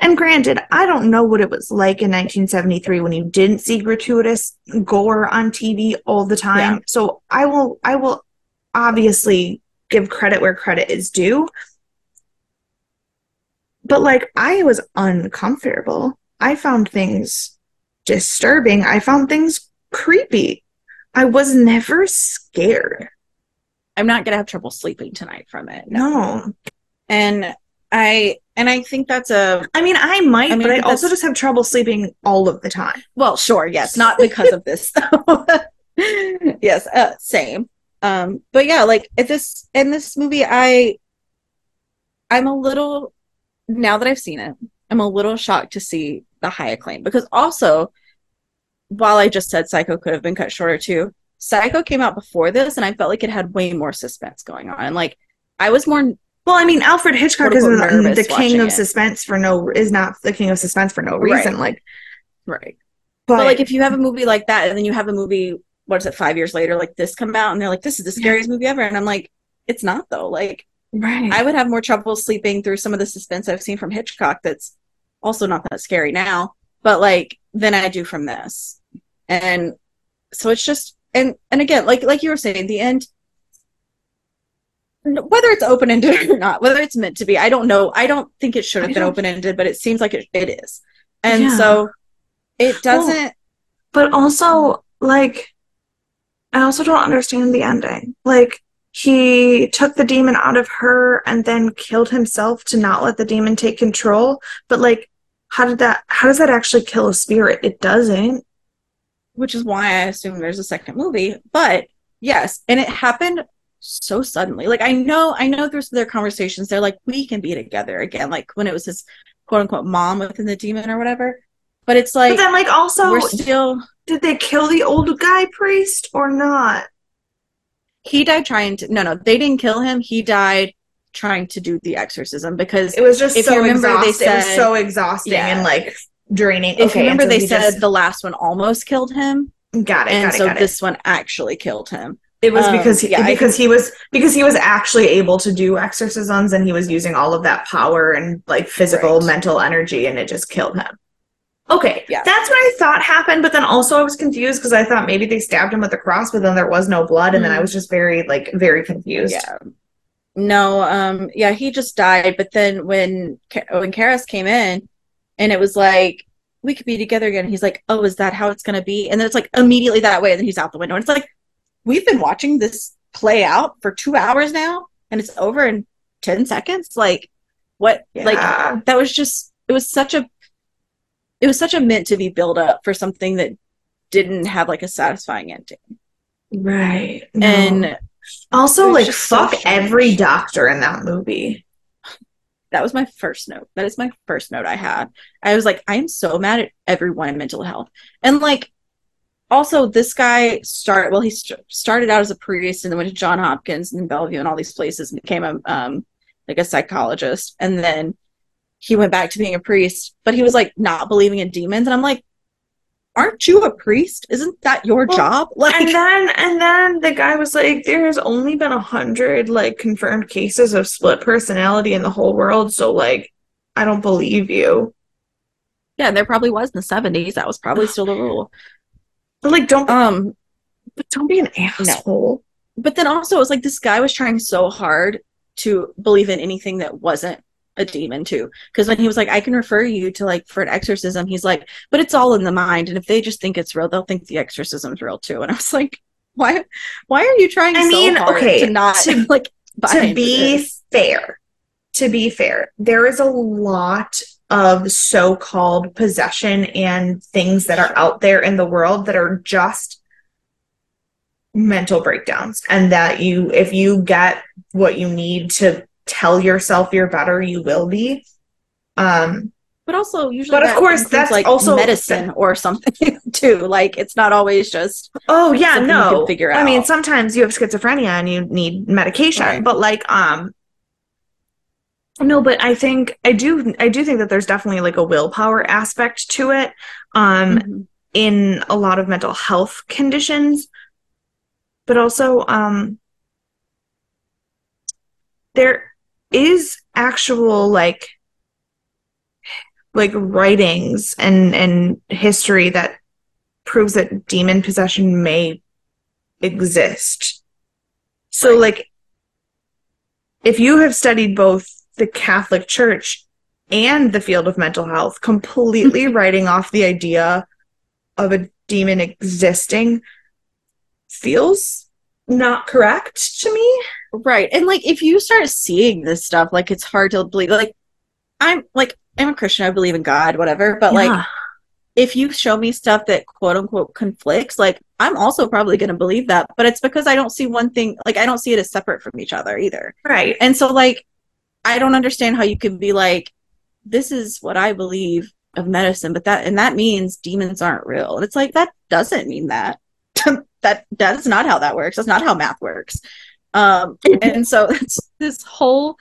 And granted, I don't know what it was like in 1973 when you didn't see gratuitous gore on TV all the time. Yeah. So I will I will obviously give credit where credit is due. But like I was uncomfortable. I found things disturbing. I found things creepy. I was never scared. I'm not gonna have trouble sleeping tonight from it. No. And I and I think that's a I mean, I might, I mean, but I I also just have trouble sleeping all of the time. well, sure, yes, not because of this. though. yes, uh, same. Um, but yeah, like at this in this movie, I I'm a little now that I've seen it, I'm a little shocked to see the high acclaim because also, while I just said Psycho could have been cut shorter too, Psycho came out before this, and I felt like it had way more suspense going on. And like, I was more Well, I mean, Alfred Hitchcock is unquote, the king of it. suspense for no is not the king of suspense for no Right. reason. Like right. but, but like if you have a movie like that and then you have a movie what is it five years later like this come out and they're like this is the scariest movie ever. And i'm like it's not though. Like right. I would have more trouble sleeping through some of the suspense i've seen from hitchcock that's also not that scary now but like than i do from this. And so it's just and and again like like you were saying the end whether it's open ended or not whether it's meant to be i don't know. I don't think it should have been open ended but it seems like it, it is. And yeah. so it doesn't well, but also like I also don't understand the ending. Like, he took the demon out of her and then killed himself to not let the demon take control. But, like, how did that, how does that actually kill a spirit? It doesn't. Which is why I assume there's a second movie. But yes, and it happened so suddenly. Like, I know, I know there's their conversations. They're like, we can be together again. Like, when it was his quote unquote mom within the demon or whatever. But it's like, but then, like, also, we're still did they kill the old guy priest or not? He died trying to. No, no, they didn't kill him. He died trying to do the exorcism because it was just if so you remember exhaust- they said it was so exhausting yeah. and like draining. If okay, you remember, so they said just... the last one almost killed him. Got it. And got so it, this one actually killed him. It was um, because he, yeah, because he was because he was actually able to do exorcisms and he was using all of that power and like physical right. mental energy and it just killed him. Okay, yeah. that's what I thought happened, but then also I was confused because I thought maybe they stabbed him with a cross, but then there was no blood, and mm. then I mm. was just very like very confused. Yeah. No, um, yeah, he just died. But then when when Karras came in, and it was like we could be together again, he's like, "Oh, is that how it's gonna be?" And then it's like immediately that way, and then he's out the window, and it's like we've been watching this play out for two hours now, and it's over in ten seconds. Like, what? Yeah. Like that was just it was such a it was such a meant to be build up for something that didn't have like a satisfying ending. Right. No. And also like fuck so every doctor in that movie. That was my first note. That is my first note I had. I was like, I am so mad at everyone in mental health. And like, also this guy started well he st- started out as a priest and then went to john hopkins and bellevue and all these places and became a um like a psychologist and then he went back to being a priest, but he was like not believing in demons. And I'm like, aren't you a priest? Isn't that your well, job? Like, and then and then the guy was like, there has only been a hundred like confirmed cases of split personality in the whole world, so like, I don't believe you." Yeah, there probably was in the '70s. That was probably still the rule. But like, don't um, but don't be an asshole. No. But then also, it was like this guy was trying so hard to believe in anything that wasn't a demon too because when he was like i can refer you to like for an exorcism he's like but it's all in the mind and if they just think it's real they'll think the exorcism's real too and i was like why why are you trying I so mean, hard okay, to not to, like to be this? fair to be fair there is a lot of so-called possession and things that are out there in the world that are just mental breakdowns and that you if you get what you need to tell yourself you're better, you will be. Um, but also usually, but of course, that's like also medicine or something too. Like it's not always just. Oh yeah, no. figure out. I mean, sometimes you have schizophrenia and you need medication, right. but like, um, no, but I think I do. I do think that there's definitely like a willpower aspect to it. Um, mm-hmm. in a lot of mental health conditions, but also, um, there is actual like like writings and and history that proves that demon possession may exist. So right. like if you have studied both the Catholic Church and the field of mental health, completely writing off the idea of a demon existing feels not correct to me. Right. And like if you start seeing this stuff, like it's hard to believe like I'm like I'm a Christian, I believe in God, whatever, but yeah. like if you show me stuff that quote unquote conflicts, like I'm also probably going to believe that, but it's because I don't see one thing, like I don't see it as separate from each other either. Right. And so, like, I don't understand how you can be like, this is what I believe of medicine, but that, and that means demons aren't real. And it's like, that doesn't mean that. that, that's not how that works. That's not how math works. Um, and so this whole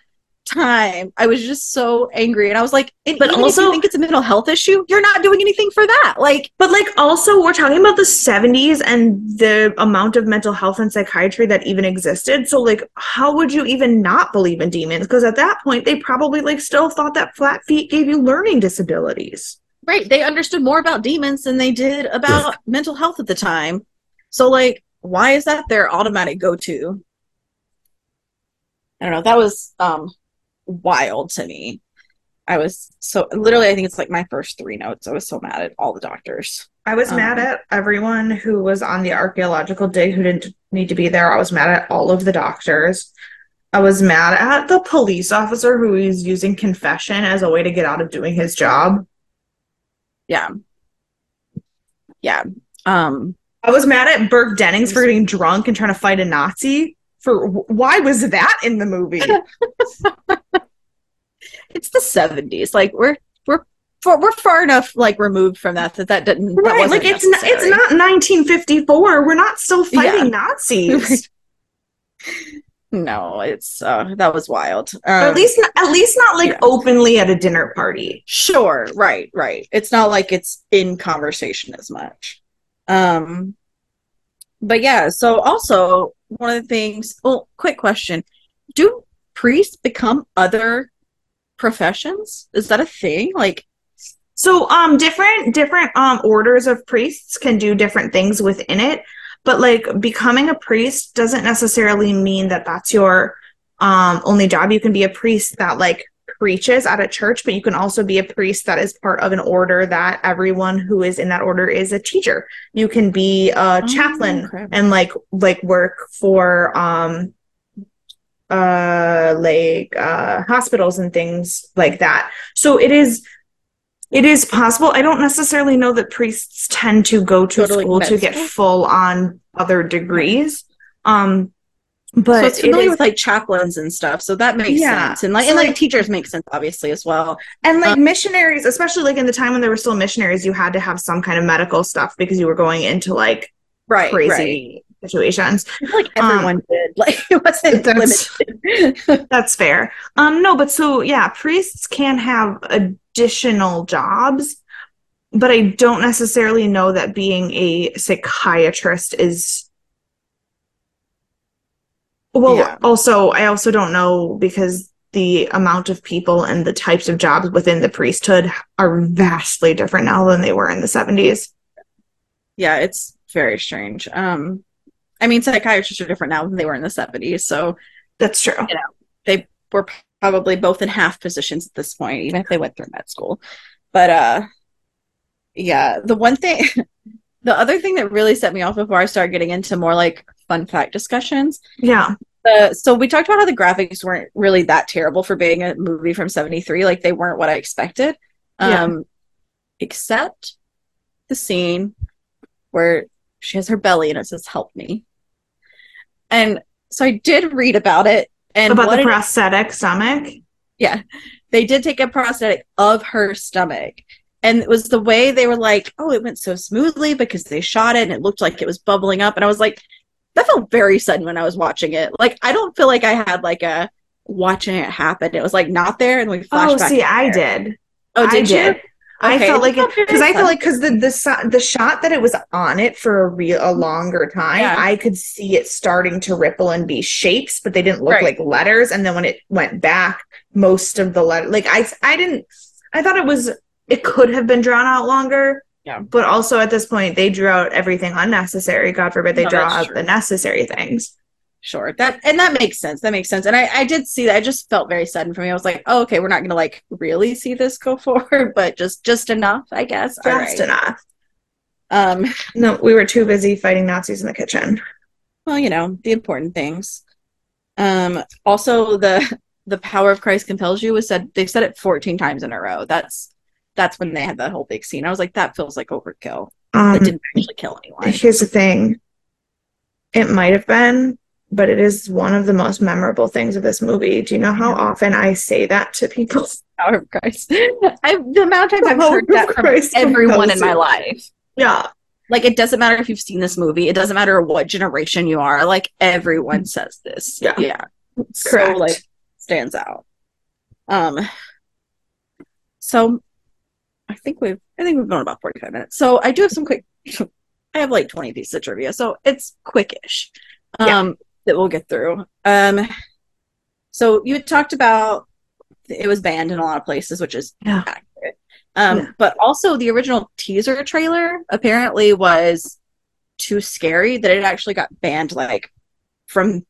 time, I was just so angry, and I was like, and But also- you think it's a mental health issue, you're not doing anything for that. Like, But like also we're talking about the 70s and the amount of mental health and psychiatry that even existed. So like how would you even not believe in demons? Because at that point they probably like still thought that flat feet gave you learning disabilities. right? They understood more about demons than they did about mental health at the time. So, like, why is that their automatic go-to? I don't know. That was um wild to me. I was so literally. I think it's like my first three notes. I was so mad at all the doctors. I was Um, mad at everyone who was on the archaeological dig who didn't need to be there. I was mad at all of the doctors. I was mad at the police officer who was using confession as a way to get out of doing his job. Yeah, yeah. Um, I was mad at Burke Dennings for getting drunk and trying to fight a Nazi. For why was that in the movie? it's the seventies. Like we're we're far, we're far enough like removed from that that that didn't that right, wasn't like it's not, it's not 1954. We're not still fighting Yeah. Nazis. No, it's uh, that was wild. Or at Um, least, at least not like yeah. openly at a dinner party. Sure, right, right. It's not like it's in conversation as much. Um but yeah, so also one of the things, well, quick question. Do priests become other professions? Is that a thing? Like So, um, different different um orders of priests can do different things within it, but like becoming a priest doesn't necessarily mean that that's your um only job. You can be a priest that like preaches at a church, but you can also be a priest that is part of an order that everyone who is in that order is a teacher. You can be a Oh, chaplain okay. and like like work for um uh like uh hospitals and things like that. So it is it is possible. I don't necessarily know that priests tend to go to Go to, like, school to get full on other degrees. Um but so it's it familiar is- with like chaplains and stuff, so that makes Yeah. sense. And like So, and like, like- teachers make sense obviously as well. And like Um, missionaries, especially like in the time when there were still missionaries, you had to have some kind of medical stuff because you were going into like Right, crazy right. situations. Like everyone did. Like it wasn't That's- limited. That's fair. Um no, but so yeah, priests can have additional jobs, but I don't necessarily know that being a psychiatrist is well Yeah. also I also don't know because the amount of people and the types of jobs within the priesthood are vastly different now than they were in the 70s. yeah, it's very strange. Um, I mean, psychiatrists are different now than they were in the seventies, so That's true. You know, they were probably both in half positions at this point, even if they went through med school. But uh, yeah, the one thing, the other thing that really set me off before I started getting into more like fun fact discussions. Yeah. Uh, so we talked about how the graphics weren't really that terrible for being a movie from '73. Like they weren't what I expected. Yeah. Um, except the scene where she has her belly and it says "Help me." And so I did read about it and About the it- prosthetic stomach. Yeah. They did take a prosthetic of her stomach. And it was the way they were like, oh, it went so smoothly because they shot it and it looked like it was bubbling up. And I was like, that felt very sudden when I was watching it. Like, I don't feel like I had like a watching it happen. It was like not there, and we oh, flashed Oh, back. see, to I there. did. Oh, I did you? did. I felt like because I felt like because the the the shot that it was on it for a real a mm-hmm. longer time, Yeah. I could see it starting to ripple and be shapes, but they didn't look Right. like letters. And then when it went back, most of the letter like I I didn't I thought it was it could have been drawn out longer. Yeah. But also at this point, they drew out everything unnecessary. God forbid they No, draw out true. the necessary things. Sure. That and that makes sense. That makes sense. And I, I did see that. I just felt very sudden for me. I was like, oh, okay, we're not gonna like really see this go forward, but just just enough, I guess. Just right. enough. Um, No, we were too busy fighting Nazis in the kitchen. well, you know, the important things. Um, also the the power of Christ compels you was said they've said it 14 times in a row. That's that's when they had that whole big scene. I was like, that feels like overkill. Um, It didn't actually kill anyone. Here's the thing. It might have been, but it is one of the most memorable things of this movie. Do you know how often I say that to people? Power of Christ. I, the amount of times I've heard that from Christ everyone in my life. Yeah. Like it doesn't matter if you've seen this movie. It doesn't matter what generation you are. Like everyone says this. Yeah. Yeah. Correct. So like stands out. Um, so I think we've I think we've gone about 45 minutes. So I do have some quick I have like 20 pieces of trivia, so it's quickish. Um Yeah. that we'll get through. Um so you talked about it was banned in a lot of places, which is Yeah. accurate. Um Yeah. but also the original teaser trailer apparently was too scary that it actually got banned like from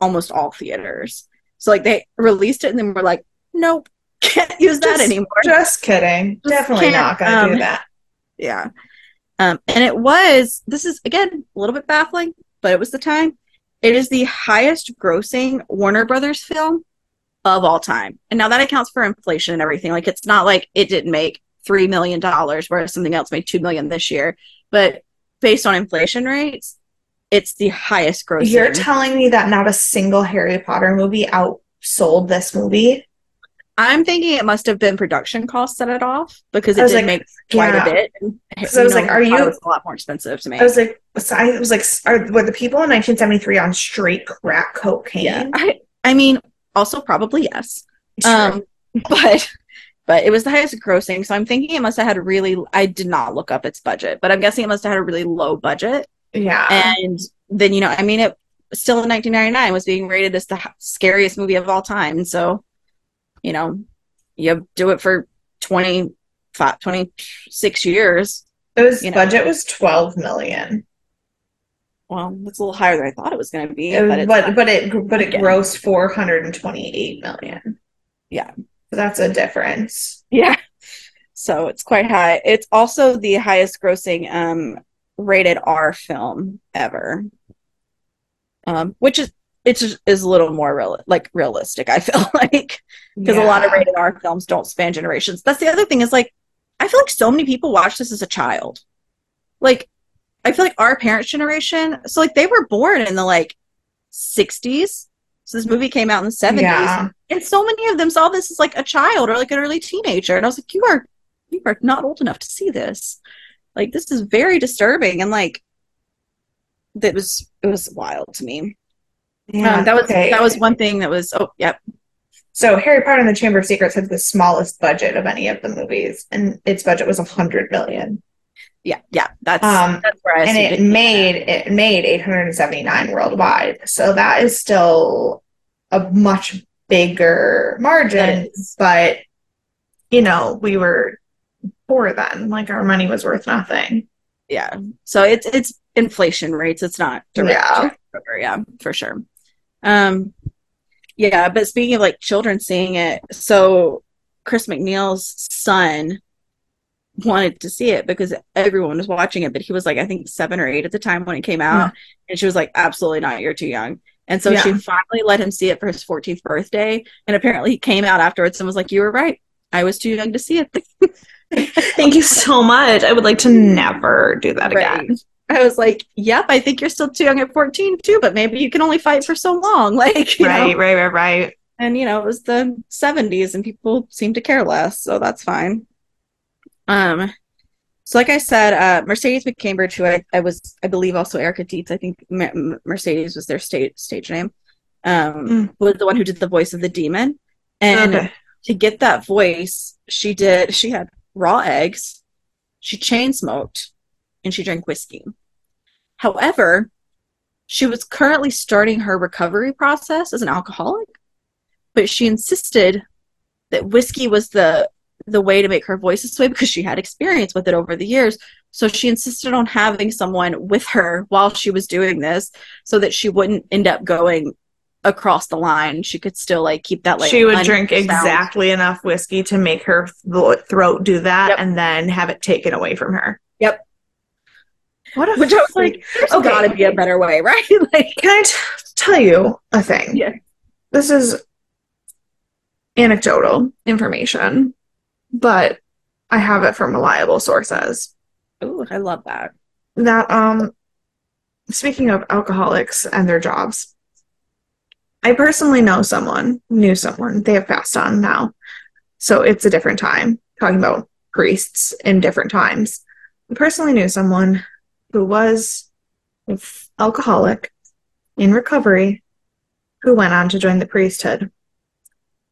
almost all theaters. So like they released it and then we're like, nope, can't use that Just- anymore. Just kidding. Just Definitely not gonna do um, that. Yeah. Um, and it was, this is again a little bit baffling, but it was the time. It is the highest grossing Warner Brothers film of all time. And now that accounts for inflation and everything. Like it's not like it didn't make $3 million, whereas something else made 2 million this year. But based on inflation rates, it's the highest grossing. You're telling me that not a single Harry Potter movie outsold this movie? I'm thinking it must have been production costs set it off because it did like, make quite yeah. a bit. 'Cause I was you like, are you- was a lot more expensive to make. I was like, so I was like, are were the people in 1973 on straight crack cocaine? yeah. I, I mean, also probably yes. Um, but but it was the highest grossing, so I'm thinking it must have had a really. I did not look up its budget, but I'm guessing it must have had a really low budget. yeah. And then you know, I mean, it still in 1999 was being rated as the scariest movie of all time. So, you know, you do it for 25, 26 years. it was you know. budget was 12 million. Well, that's a little higher than I thought it was going to be, It but it's but but it but it Again. grossed 428 million. Yeah. So that's a difference. Yeah. So it's quite high. It's also the highest grossing um rated R film ever. Um which is it's just, is a little more real like realistic, I feel like because a lot of rated R films don't span generations. That's the other thing is like I feel like so many people watch this as a child. Like I feel like our parents' generation, so like they were born in the like 60s. So this movie came out in the 70s. Yeah. And so many of them saw this as like a child or like an early teenager. And I was like, you are you are not old enough to see this. Like this is very disturbing and like that was it was wild to me. Yeah, um, that was okay. that was one thing that was oh yep. So Harry Potter and the Chamber of Secrets had the smallest budget of any of the movies, and its budget was a 100 million. Yeah, yeah. That's Um, that's where I and it made it made 879 worldwide. So that is still a much bigger margin, but you know, we were poor then. Like our money was worth nothing. yeah. So it's it's inflation rates. It's not direct. Yeah, yeah, for sure. Um, yeah, but speaking of like children seeing it, so Chris MacNeil's son wanted to see it because everyone was watching it, but he was like I think seven or eight at the time when it came out, and she was like, "Absolutely not, you're too young." And so Yeah. she finally let him see it for his 14th birthday, and apparently he came out afterwards and was like, "You were right, I was too young to see it." Thank you so much. I would like to never do that again. Right. I was like, "Yep, I think you're still too young at 14 too, but maybe you can only fight for so long." Like, you know? Right, right, right, right. and you know it was the 70s and people seemed to care less so that's fine um so like i said uh mercedes mccambridge who i, I was i believe also erica dietz i think M- mercedes was their stage stage name um Mm. was the one who did the voice of the demon and Okay. to get that voice she did she had raw eggs she chain smoked and she drank whiskey however she was currently starting her recovery process as an alcoholic but she insisted that whiskey was the the way to make her voice this way because she had experience with it over the years so she insisted on having someone with her while she was doing this so that she wouldn't end up going across the line she could still like keep that like she would drink sound. exactly enough whiskey to make her th- throat do that Yep. and then have it taken away from her. What a which i was like there's Okay. gotta be a better way right like Can I t- tell you a thing? Yeah. This is anecdotal information, but I have it from reliable sources. Ooh, i love that That um speaking of alcoholics and their jobs, I personally know someone, knew someone, they have passed on now. So it's a different time. Talking about priests in different times. I personally knew someone who was an alcoholic in recovery who went on to join the priesthood.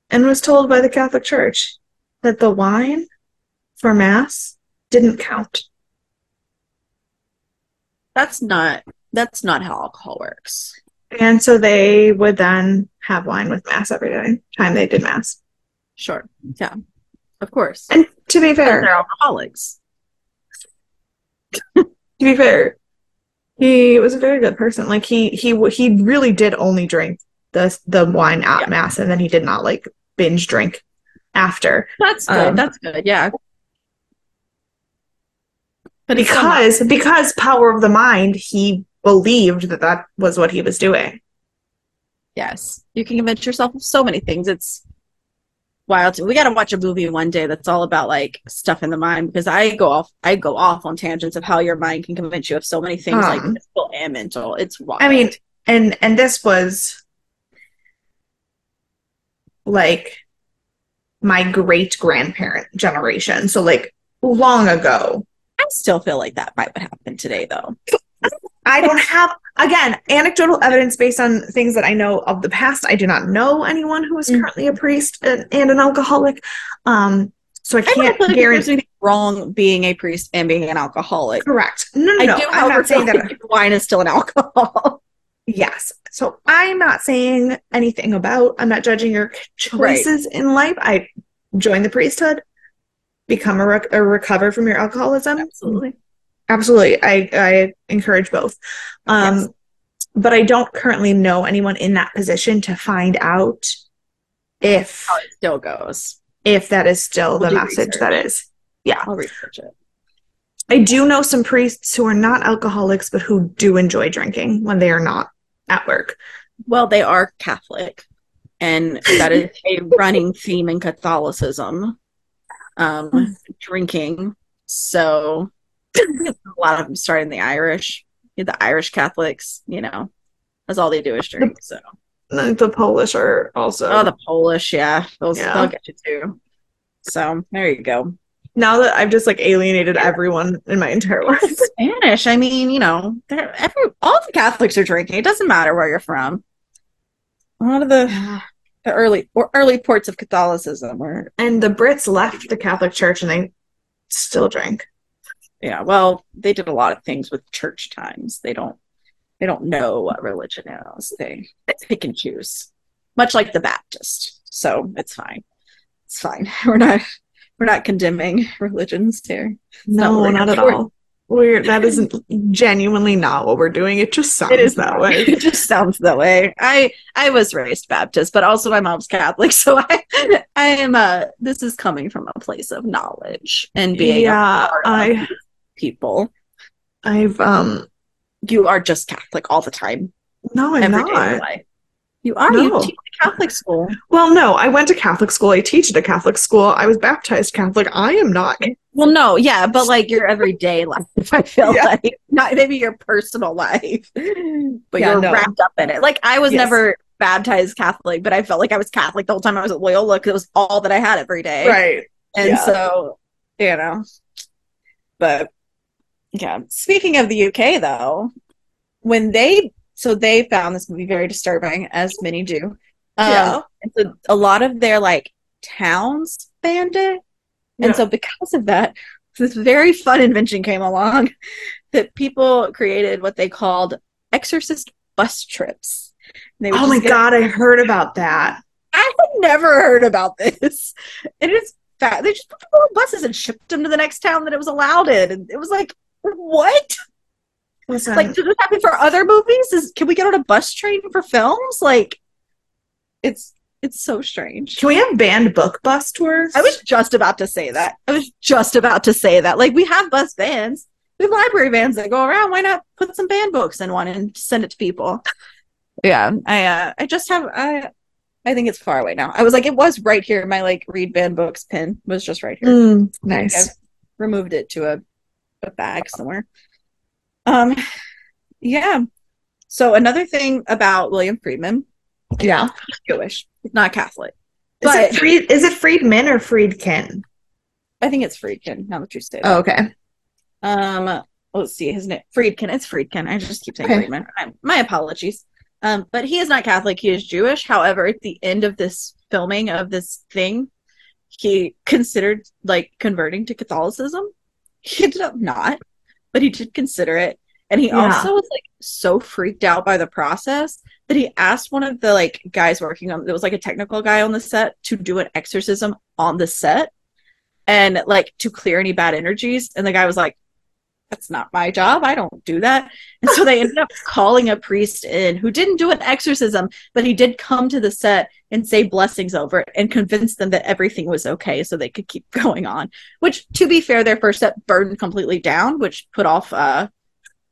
and was told by the Catholic Church that the wine for Mass didn't count. That's not that's not how alcohol works. And so they would then have wine with Mass every day, time they did Mass. Sure. Yeah. Of course. And to be fair, they're alcoholics. to be fair, he was a very good person. Like he he he really did only drink the the wine at Yeah. mass, and then he did not like binge drink after That's good. Um, that's good. Yeah. But because because power of the mind. He believed that that was what he was doing. yes, you can convince yourself of so many things. It's wild. We got to watch a movie one day that's all about like stuff in the mind because I go off. I go off on tangents of how your mind can convince you of so many things, like physical and mental. It's wild. I mean, and and this was like my great grandparent generation. So like long ago. I still feel like that might happen today, though. I don't have again anecdotal evidence based on things that I know of the past. I do not know anyone who is Mm. currently a priest and, and an alcoholic. Um, so I I can't there's guarantee. anything wrong being a priest and being an alcoholic. Correct. No, no, I no. do, I'm not saying that. wine is still an alcohol. Yes. So I'm not saying anything about. I'm not judging your choices in life. I join the priesthood, become a, rec- a recover from your alcoholism. Absolutely. Absolutely. I I encourage both. Um, Yes. but I don't currently know anyone in that position to find out if How it still goes. if that is still We'll the message research. that is. Yeah. I'll research it. I do know some priests who are not alcoholics but who do enjoy drinking when they are not at work. Well, they are Catholic, and that is a running theme in Catholicism. Um, drinking. So a lot of them start in the Irish. The Irish Catholics, you know, that's all they do is drink. So The Polish are also oh, the Polish, yeah, those Yeah. they'll get you too. So there you go. now that I've just like alienated everyone in my entire life. Spanish. I mean, you know, they're every all the Catholics are drinking. It doesn't matter where you're from. A lot of the, the early or early ports of Catholicism were And the Brits left the Catholic Church and they still drink. Yeah, well, they did a lot of things with church times. They don't they don't know what religion is. They pick and choose. Much like the Baptist. So it's fine. It's fine. We're not we're not condemning religions here. not No, we're not at all. We're that isn't genuinely not what we're doing. It just sounds it is that not. way. It just sounds that way. I I was raised Baptist, but also my mom's Catholic, so I I am uh this is coming from a place of knowledge and being yeah, I people. I've um You are just Catholic all the time, no, I'm every day of your not. life. You are. No. You teach at Catholic school. Well, no, I went to Catholic school. I teach at a Catholic school. I was baptized Catholic. I am not. Well, no, yeah, but like your everyday life, if I feel Yeah. like not maybe your personal life, but Yeah, you're no. wrapped up in it. Like I was Yes. never baptized Catholic, but I felt like I was Catholic the whole time I was at Loyola because it was all that I had every day. Right. And Yeah. so, you know, but yeah. Speaking of the UK, though, when they so they found this movie very disturbing, as many do. Um, Yeah. and so a lot of their like towns banned it, and Yeah. so because of that, this very fun invention came along that people created what they called exorcist bus trips. Oh my get- god, I heard about that. I had never heard about this. And it's fat. They just put people on buses and shipped them to the next town that it was allowed in. And it was like, what? Listen, Like, does this happen for other movies? Is can we get on a bus train for films? Like, it's it's so strange. can we have banned book bus tours? I was just about to say that. I was just about to say that. Like, we have bus vans. We have library vans that go around. Why not put some banned books in one and send it to people? Yeah, I uh, I just have I I think it's far away now. I was like, it was right here. My like read banned books pin was just right here. Mm, nice. I've removed it to a, a bag somewhere. Um, yeah. So another thing about William Friedman, Yeah. Jewish, he's not Catholic. Is But- it Fried, is it Friedman or Friedkin? I think it's Friedkin. Now that you say that. Oh, okay. Um, let's see his name. Friedkin. It's Friedkin. I just keep saying Okay. Friedman. I, my apologies. Um, but he is not Catholic. He is Jewish. However, at the end of this filming of this thing, he considered like converting to Catholicism. He ended up not, but he did consider it. And he Yeah. also was like so freaked out by the process that he asked one of the like guys working on there was like a technical guy on the set to do an exorcism on the set and like to clear any bad energies. And the guy was like, That's not my job. I don't do that. And so they ended up calling a priest in who didn't do an exorcism, but he did come to the set and say blessings over it and convince them that everything was okay so they could keep going on. Which to be fair, their first set burned completely down, which put off uh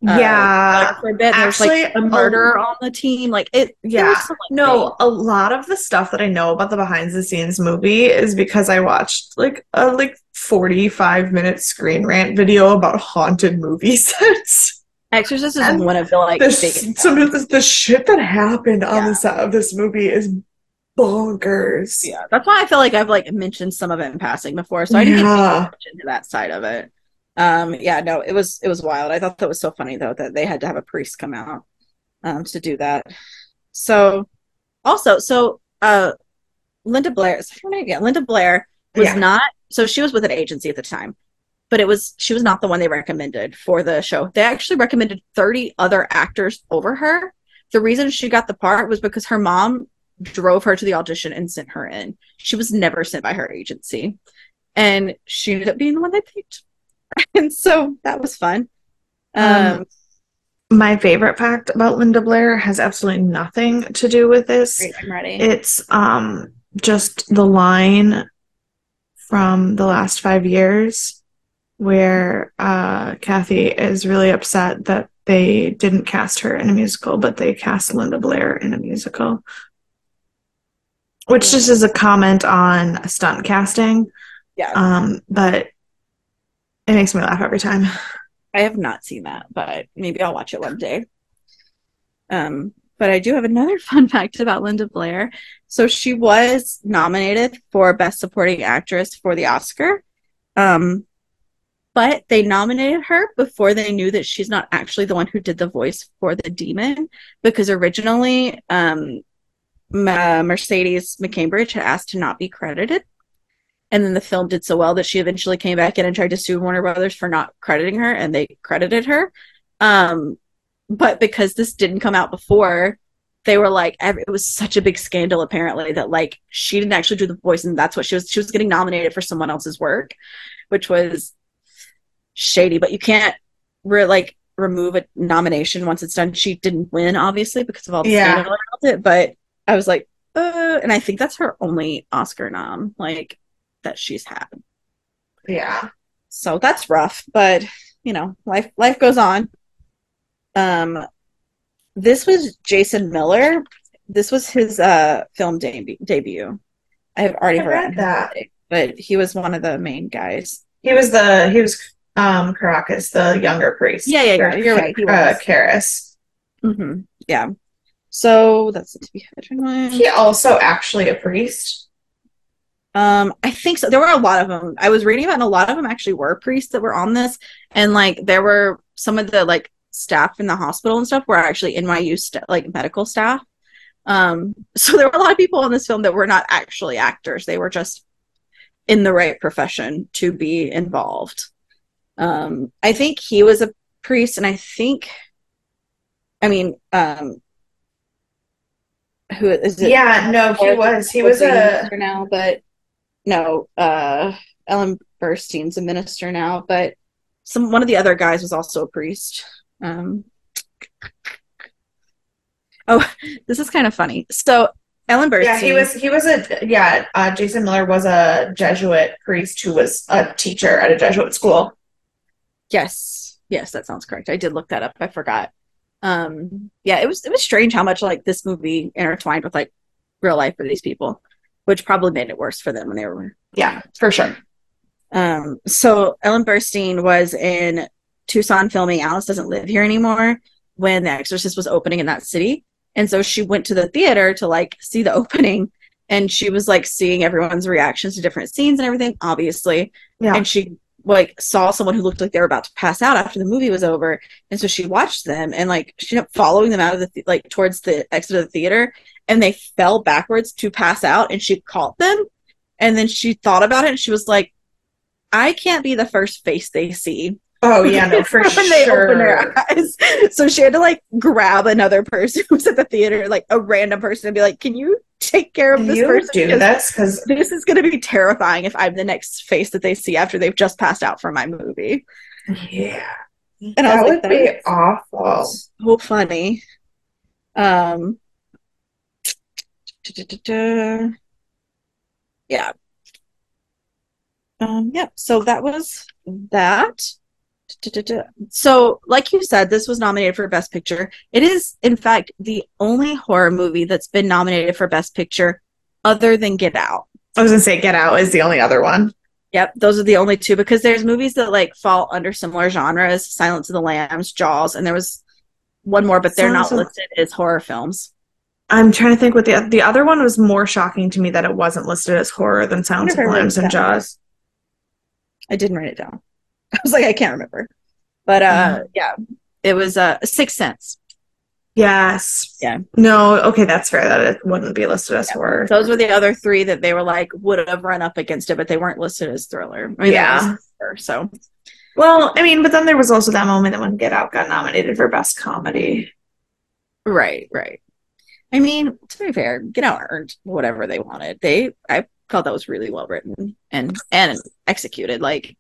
Uh, yeah. a bit. There's like actually, a murder on the team. Like it. Yeah. some, like, No, a lot of the stuff that I know about the behind the scenes movie is because I watched like a like 45 minute screen rant video about haunted movie sets. Exorcist is And one of the like This, some of the, the shit that happened on Yeah. the set of this movie is bonkers. Yeah, that's why I feel like I've like mentioned some of it in passing before, so I didn't get Yeah. much into that side of it. Um, yeah, no, it was it was wild. I thought that was so funny though that they had to have a priest come out um to do that. So also, so uh Linda Blair, is her name? Yeah, Linda Blair was Yeah. not so she was with an agency at the time, but it was she was not the one they recommended for the show. They actually recommended 30 other actors over her. The reason she got the part was because her mom drove her to the audition and sent her in. She was never sent by her agency. And she ended up being the one they picked. and so that was fun. Um, Um, My favorite fact about Linda Blair has absolutely nothing to do with this. great, I'm ready. It's um just the line from the last five years where uh Kathy is really upset that they didn't cast her in a musical, but they cast Linda Blair in a musical. Which just is a comment on stunt casting. yeah. Um, but it makes me laugh every time. I have not seen that, but maybe I'll watch it one day. Um, but I do have another fun fact about Linda Blair. So she was nominated for Best Supporting Actress for the Oscar. Um, but they nominated her before they knew that she's not actually the one who did the voice for the demon, because originally um, Ma- Mercedes McCambridge had asked to not be credited. And then the film did so well that she eventually came back in and tried to sue Warner Brothers for not crediting her, and they credited her. Um, but because this didn't come out before, they were like, it was such a big scandal apparently that like she didn't actually do the voice, and that's what she was. She was getting nominated for someone else's work, which was shady. But you can't re- like remove a nomination once it's done. She didn't win, obviously, because of all the Yeah. scandal around it. But I was like, uh, and I think that's her only Oscar nom, like that she's had. Yeah. So that's rough, but you know, life life goes on. Um this was Jason Miller. This was his uh film debut debut. I've already I heard that. but he was one of the main guys. He was the he was um Caracas, the younger priest. Yeah, yeah, yeah, you're right, he Uh, was. Karras. hmm Yeah. So that's it to be heard. He also actually a priest. Um, I think so. There were a lot of them. I was reading about, and a lot of them actually were priests that were on this, and like there were some of the like staff in the hospital and stuff were actually NYU st- like medical staff. Um, so there were a lot of people on this film that were not actually actors; they were just in the right profession to be involved. Um, I think he was a priest, and I think, I mean, um, who is it? Yeah, no, he was. He was a now, but no, uh, Ellen Burstyn's a minister now, but some one of the other guys was also a priest. Um, oh, this is kind of funny. So Ellen Burstyn, yeah, he was he was a yeah, uh, Jason Miller was a Jesuit priest who was a teacher at a Jesuit school. Yes, yes, that sounds correct. I did look that up. I forgot. Um, yeah, it was it was strange how much like this movie intertwined with like real life for these people, which probably made it worse for them when they were Yeah, for sure. Um, so Ellen Burstyn was in Tucson filming Alice Doesn't Live Here Anymore when The Exorcist was opening in that city. And so she went to the theater to like see the opening and she was like seeing everyone's reactions to different scenes and everything, obviously. Yeah. And she like saw someone who looked like they were about to pass out after the movie was over and so she watched them and like she kept following them out of the th- like towards the exit of the theater and they fell backwards to pass out and she caught them and then she thought about it and she was like i can't be the first face they see Oh yeah, no, for when sure. they open their eyes so she had to like grab another person who was at the theater like a random person and be like can you take care of this you person do this? Because this is going to be terrifying if i'm the next face that they see after they've just passed out from my movie yeah, and I that was would like, be awful. so funny. Um, yeah. Um, yeah. So that was that. So, like you said, this was nominated for Best Picture. It is, in fact, the only horror movie that's been nominated for Best Picture other than Get Out. I was gonna say Get Out is the only other one. Yep, those are the only two because there's movies that like fall under similar genres, Silence of the Lambs, Jaws, and there was one more, but they're Silence not of- listed as horror films. I'm trying to think what the the other one was more shocking to me that it wasn't listed as horror than Sounds of Lambs and. Jaws. I didn't write it down. I was like, I can't remember. But uh yeah, it was uh Sixth Sense. Yes. Yeah. No. Okay, that's fair. That it wouldn't be listed as horror. Those were the other three that they were like would have run up against it, but they weren't listed as thriller. I mean, Yeah. horror, so Well, I mean, but then there was also that moment that when Get Out got nominated for best comedy. right, right. I mean, to be fair, Get Out earned whatever they wanted. They I thought that was really well written and and executed. Like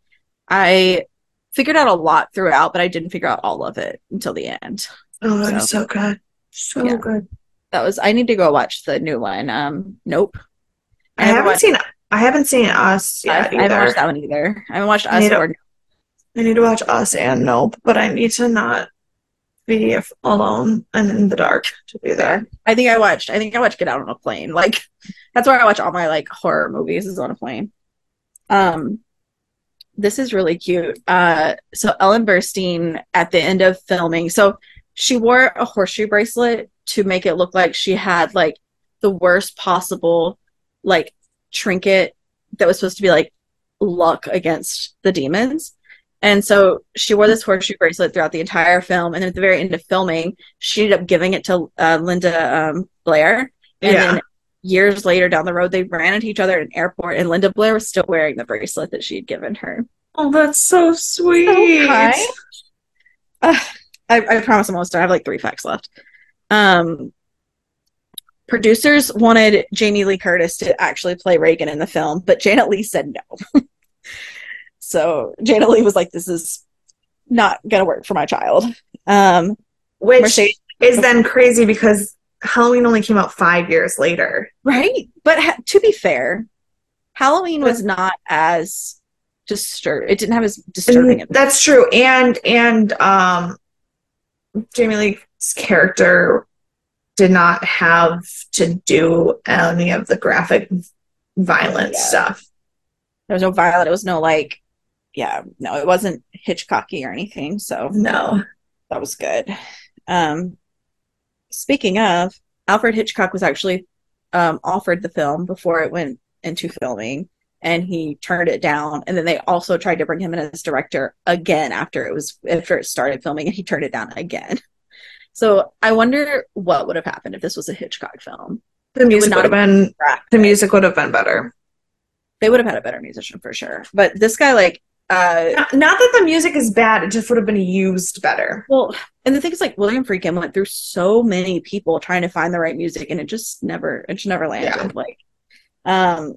I figured out a lot throughout, but I didn't figure out all of it until the end. Oh, that So- was so good. So Yeah. good. That was I need to go watch the new one. Um Nope. I, never haven't seen I haven't seen Us I, I haven't watched that one either. I haven't watched I Us to- or I need to watch Us and Nope, but I need to not be alone and in the dark to do that. I think I watched. I think I watched Get Out on a Plane. Like that's where I watch all my like horror movies is on a plane. Um, this is really cute. Uh, so Ellen Burstyn at the end of filming, so she wore a horseshoe bracelet to make it look like she had like the worst possible like trinket that was supposed to be like luck against the demons. And so she wore this horseshoe bracelet throughout the entire film. And then at the very end of filming, she ended up giving it to uh, Linda um, Blair. And Yeah. then years later down the road, they ran into each other at an airport, and Linda Blair was still wearing the bracelet that she had given her. Oh, that's so sweet. kind. Uh, I, I promise I'm almost done. I have like three facts left. Um, producers wanted Jamie Lee Curtis to actually play Regan in the film, but Janet Leigh said no. so Jada Lee was like, "This is not gonna work for my child." Um, Which Mercedes- is then crazy because Halloween only came out five years later. right? But ha- to be fair, Halloween was not as disturb. It didn't have as disturbing. And that's true. And and um Jamie Lee's character did not have to do any of the graphic violence Yeah. stuff. there was no violent. It was no like, yeah, no, it wasn't Hitchcocky or anything. So No. that was good. Um, speaking of, Alfred Hitchcock was actually um, offered the film before it went into filming, and he turned it down. And then they also tried to bring him in as director again after it was after it started filming, and he turned it down again. So I wonder what would have happened if this was a Hitchcock film. The music not would have been the They music would have been better. They would have had a better musician for sure. But this guy, like, uh, Not, not that the music is bad, it just would have been used better. Well, and the thing is, like William Friedkin went through so many people trying to find the right music, and it just never, it just never landed. Yeah. Like, um,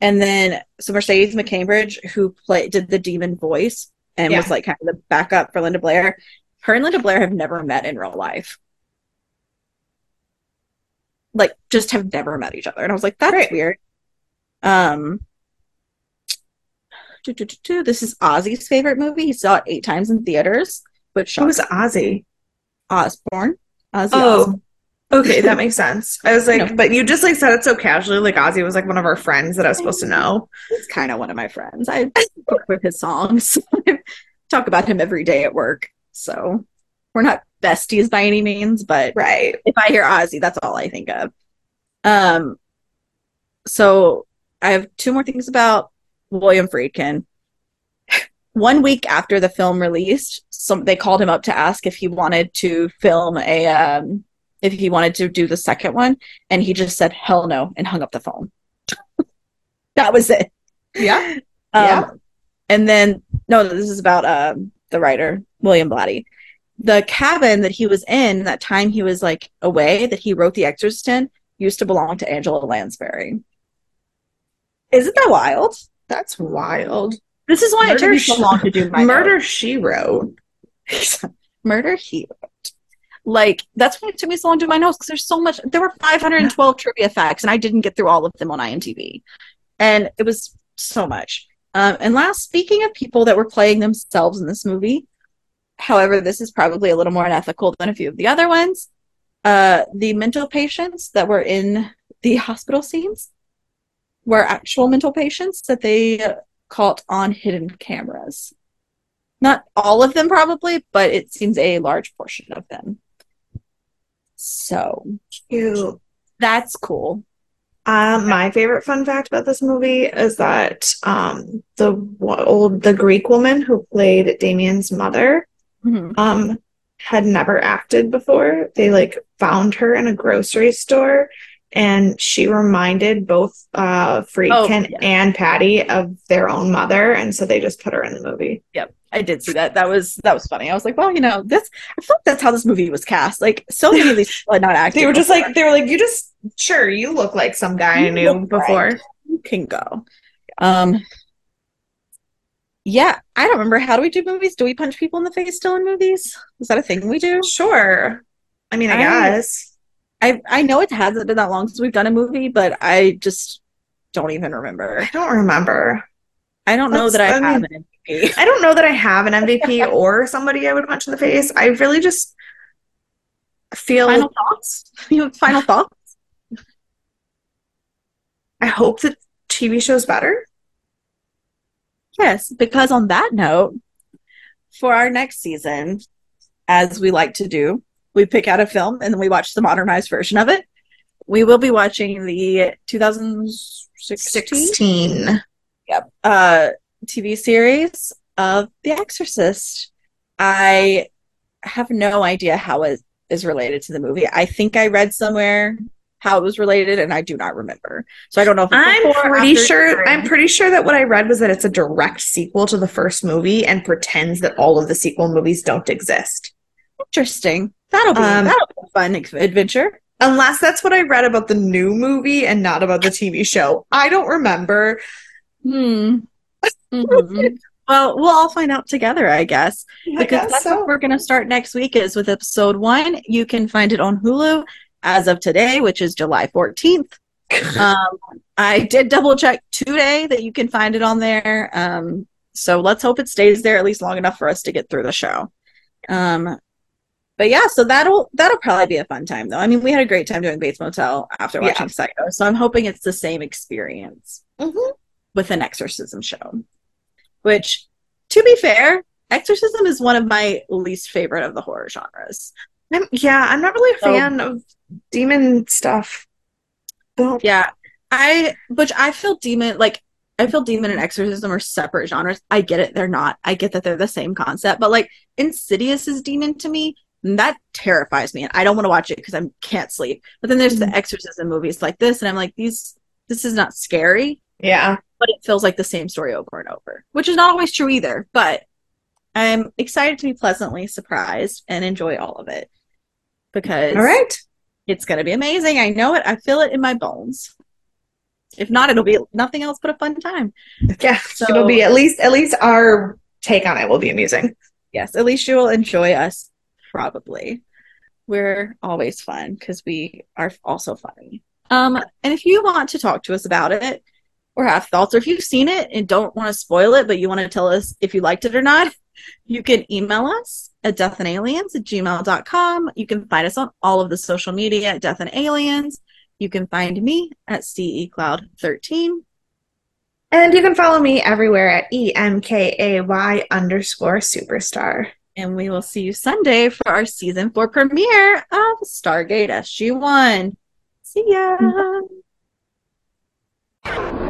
and then so Mercedes McCambridge, who played did the demon voice and Yeah. was like kind of the backup for Linda Blair. Her and Linda Blair have never met in real life. Like, just have never met each other, and I was like, that's Right. weird. Um. This is Ozzy's favorite movie. He saw it eight times in theaters, but Who was Ozzy? Osbourne. Ozzy Oh, okay, that makes sense. I was like, No. but you just like said it so casually, like Ozzy was like one of our friends that I was supposed to know. he's kind of one of my friends. I book with his songs. Talk about him every day at work. So we're not besties by any means, but Right. if I hear Ozzy, that's all I think of. Um, so I have two more things about William Friedkin. one week after the film released, some they called him up to ask if he wanted to film a um, if he wanted to do the second one, and he just said hell no and hung up the phone. that was it. Yeah. Um, Yeah. And then no, this is about um, the writer William Blatty. The cabin that he was in that time he was like away that he wrote The Exorcist in used to belong to Angela Lansbury. Isn't that wild? That's wild. This is why it took me so long to do my Murder notes. She Wrote. Murder he wrote. Like that's why it took me so long to do my notes because there's so much. There were 512 trivia facts, and I didn't get through all of them on IMDb, and it was so much. Um, and last, speaking of people that were playing themselves in this movie, however, this is probably a little more unethical than a few of the other ones. Uh, the mental patients that were in the hospital scenes were actual mental patients that they caught on hidden cameras. Not all of them, probably, but it seems a large portion of them. So Cute. that's cool. Um, my favorite fun fact about this movie is that um, the old the Greek woman who played Damien's mother Mhm. um had never acted before. They like found her in a grocery store and she reminded both uh Friedkin yeah. and Blatty of their own mother and so they just put her in the movie. Yep. I did see that. That was that was funny. I was like, well, you know, this. I feel like that's how this movie was cast. Like so many of these not acted. They were just before. like they were like you just sure you look like some guy I knew before. right. you can go. Um. Yeah, I don't remember. How do we do movies? Do we punch people in the face still in movies? Is that a thing we do? Sure. I mean, I, I- guess. I I know it hasn't been that long since we've done a movie, but I just don't even remember. I don't remember. I don't know that I, I have mean- an MVP. I don't know that I have an MVP or somebody I would punch in the face. I really just feel Final thoughts? You have final thoughts? I hope the TV show's better. Yes, because on that note, for our next season, as we like to do, we pick out a film and then we watch the modernized version of it. We will be watching the 2016 16. uh, TV series of The Exorcist. I have no idea how it is related to the movie. I think I read somewhere how it was related, and I do not remember. So I don't know if it's I'm pretty sure. I'm pretty sure that what I read was that it's a direct sequel to the first movie and pretends that all of the sequel movies don't exist. interesting. That'll be Um, that'll be a fun adventure. Unless that's what I read about the new movie and not about the TV show. I don't remember. Hmm. Mhm. well, we'll all find out together, I guess. I because guess that's so. what we're going to start next week is with episode one. You can find it on Hulu as of today, which is July 14th. um, I did double check today that you can find it on there. Um, so let's hope it stays there at least long enough for us to get through the show. Um, but yeah, so that'll that'll probably be a fun time though. I mean, we had a great time doing Bates Motel after Yeah. watching Psycho, so I'm hoping it's the same experience Mhm. with an exorcism show. Which, to be fair, exorcism is one of my least favorite of the horror genres. I'm, yeah, I'm not really a So- fan of demon stuff. Well, Yeah, I which I feel demon like I feel demon and exorcism are separate genres. I get it, they're not. I get that they're the same concept, but like Insidious is demon to me. And that terrifies me, and I don't want to watch it because I can't sleep. But then there's the mm-hmm. exorcism movies like this, and I'm like, these this is not scary, yeah. but it feels like the same story over and over, which is not always true either. But I'm excited to be pleasantly surprised and enjoy all of it because All right. it's going to be amazing. I know it. I feel it in my bones. If not, it'll be nothing else but a fun time. Yeah. So- It'll be at least at least our take on it will be amusing. Yes, at least you will enjoy us, probably. We're always fun because we are also funny. Um, and if you want to talk to us about it or have thoughts, or if you've seen it and don't want to spoil it, but you want to tell us if you liked it or not, you can email us at deathandaliens at gmail.com. You can find us on all of the social media at Death and Aliens. You can find me at CECloud13. And you can follow me everywhere at EMKAY underscore superstar and we will see you Sunday for our season four premiere of Stargate SG1. See ya. Mm-hmm.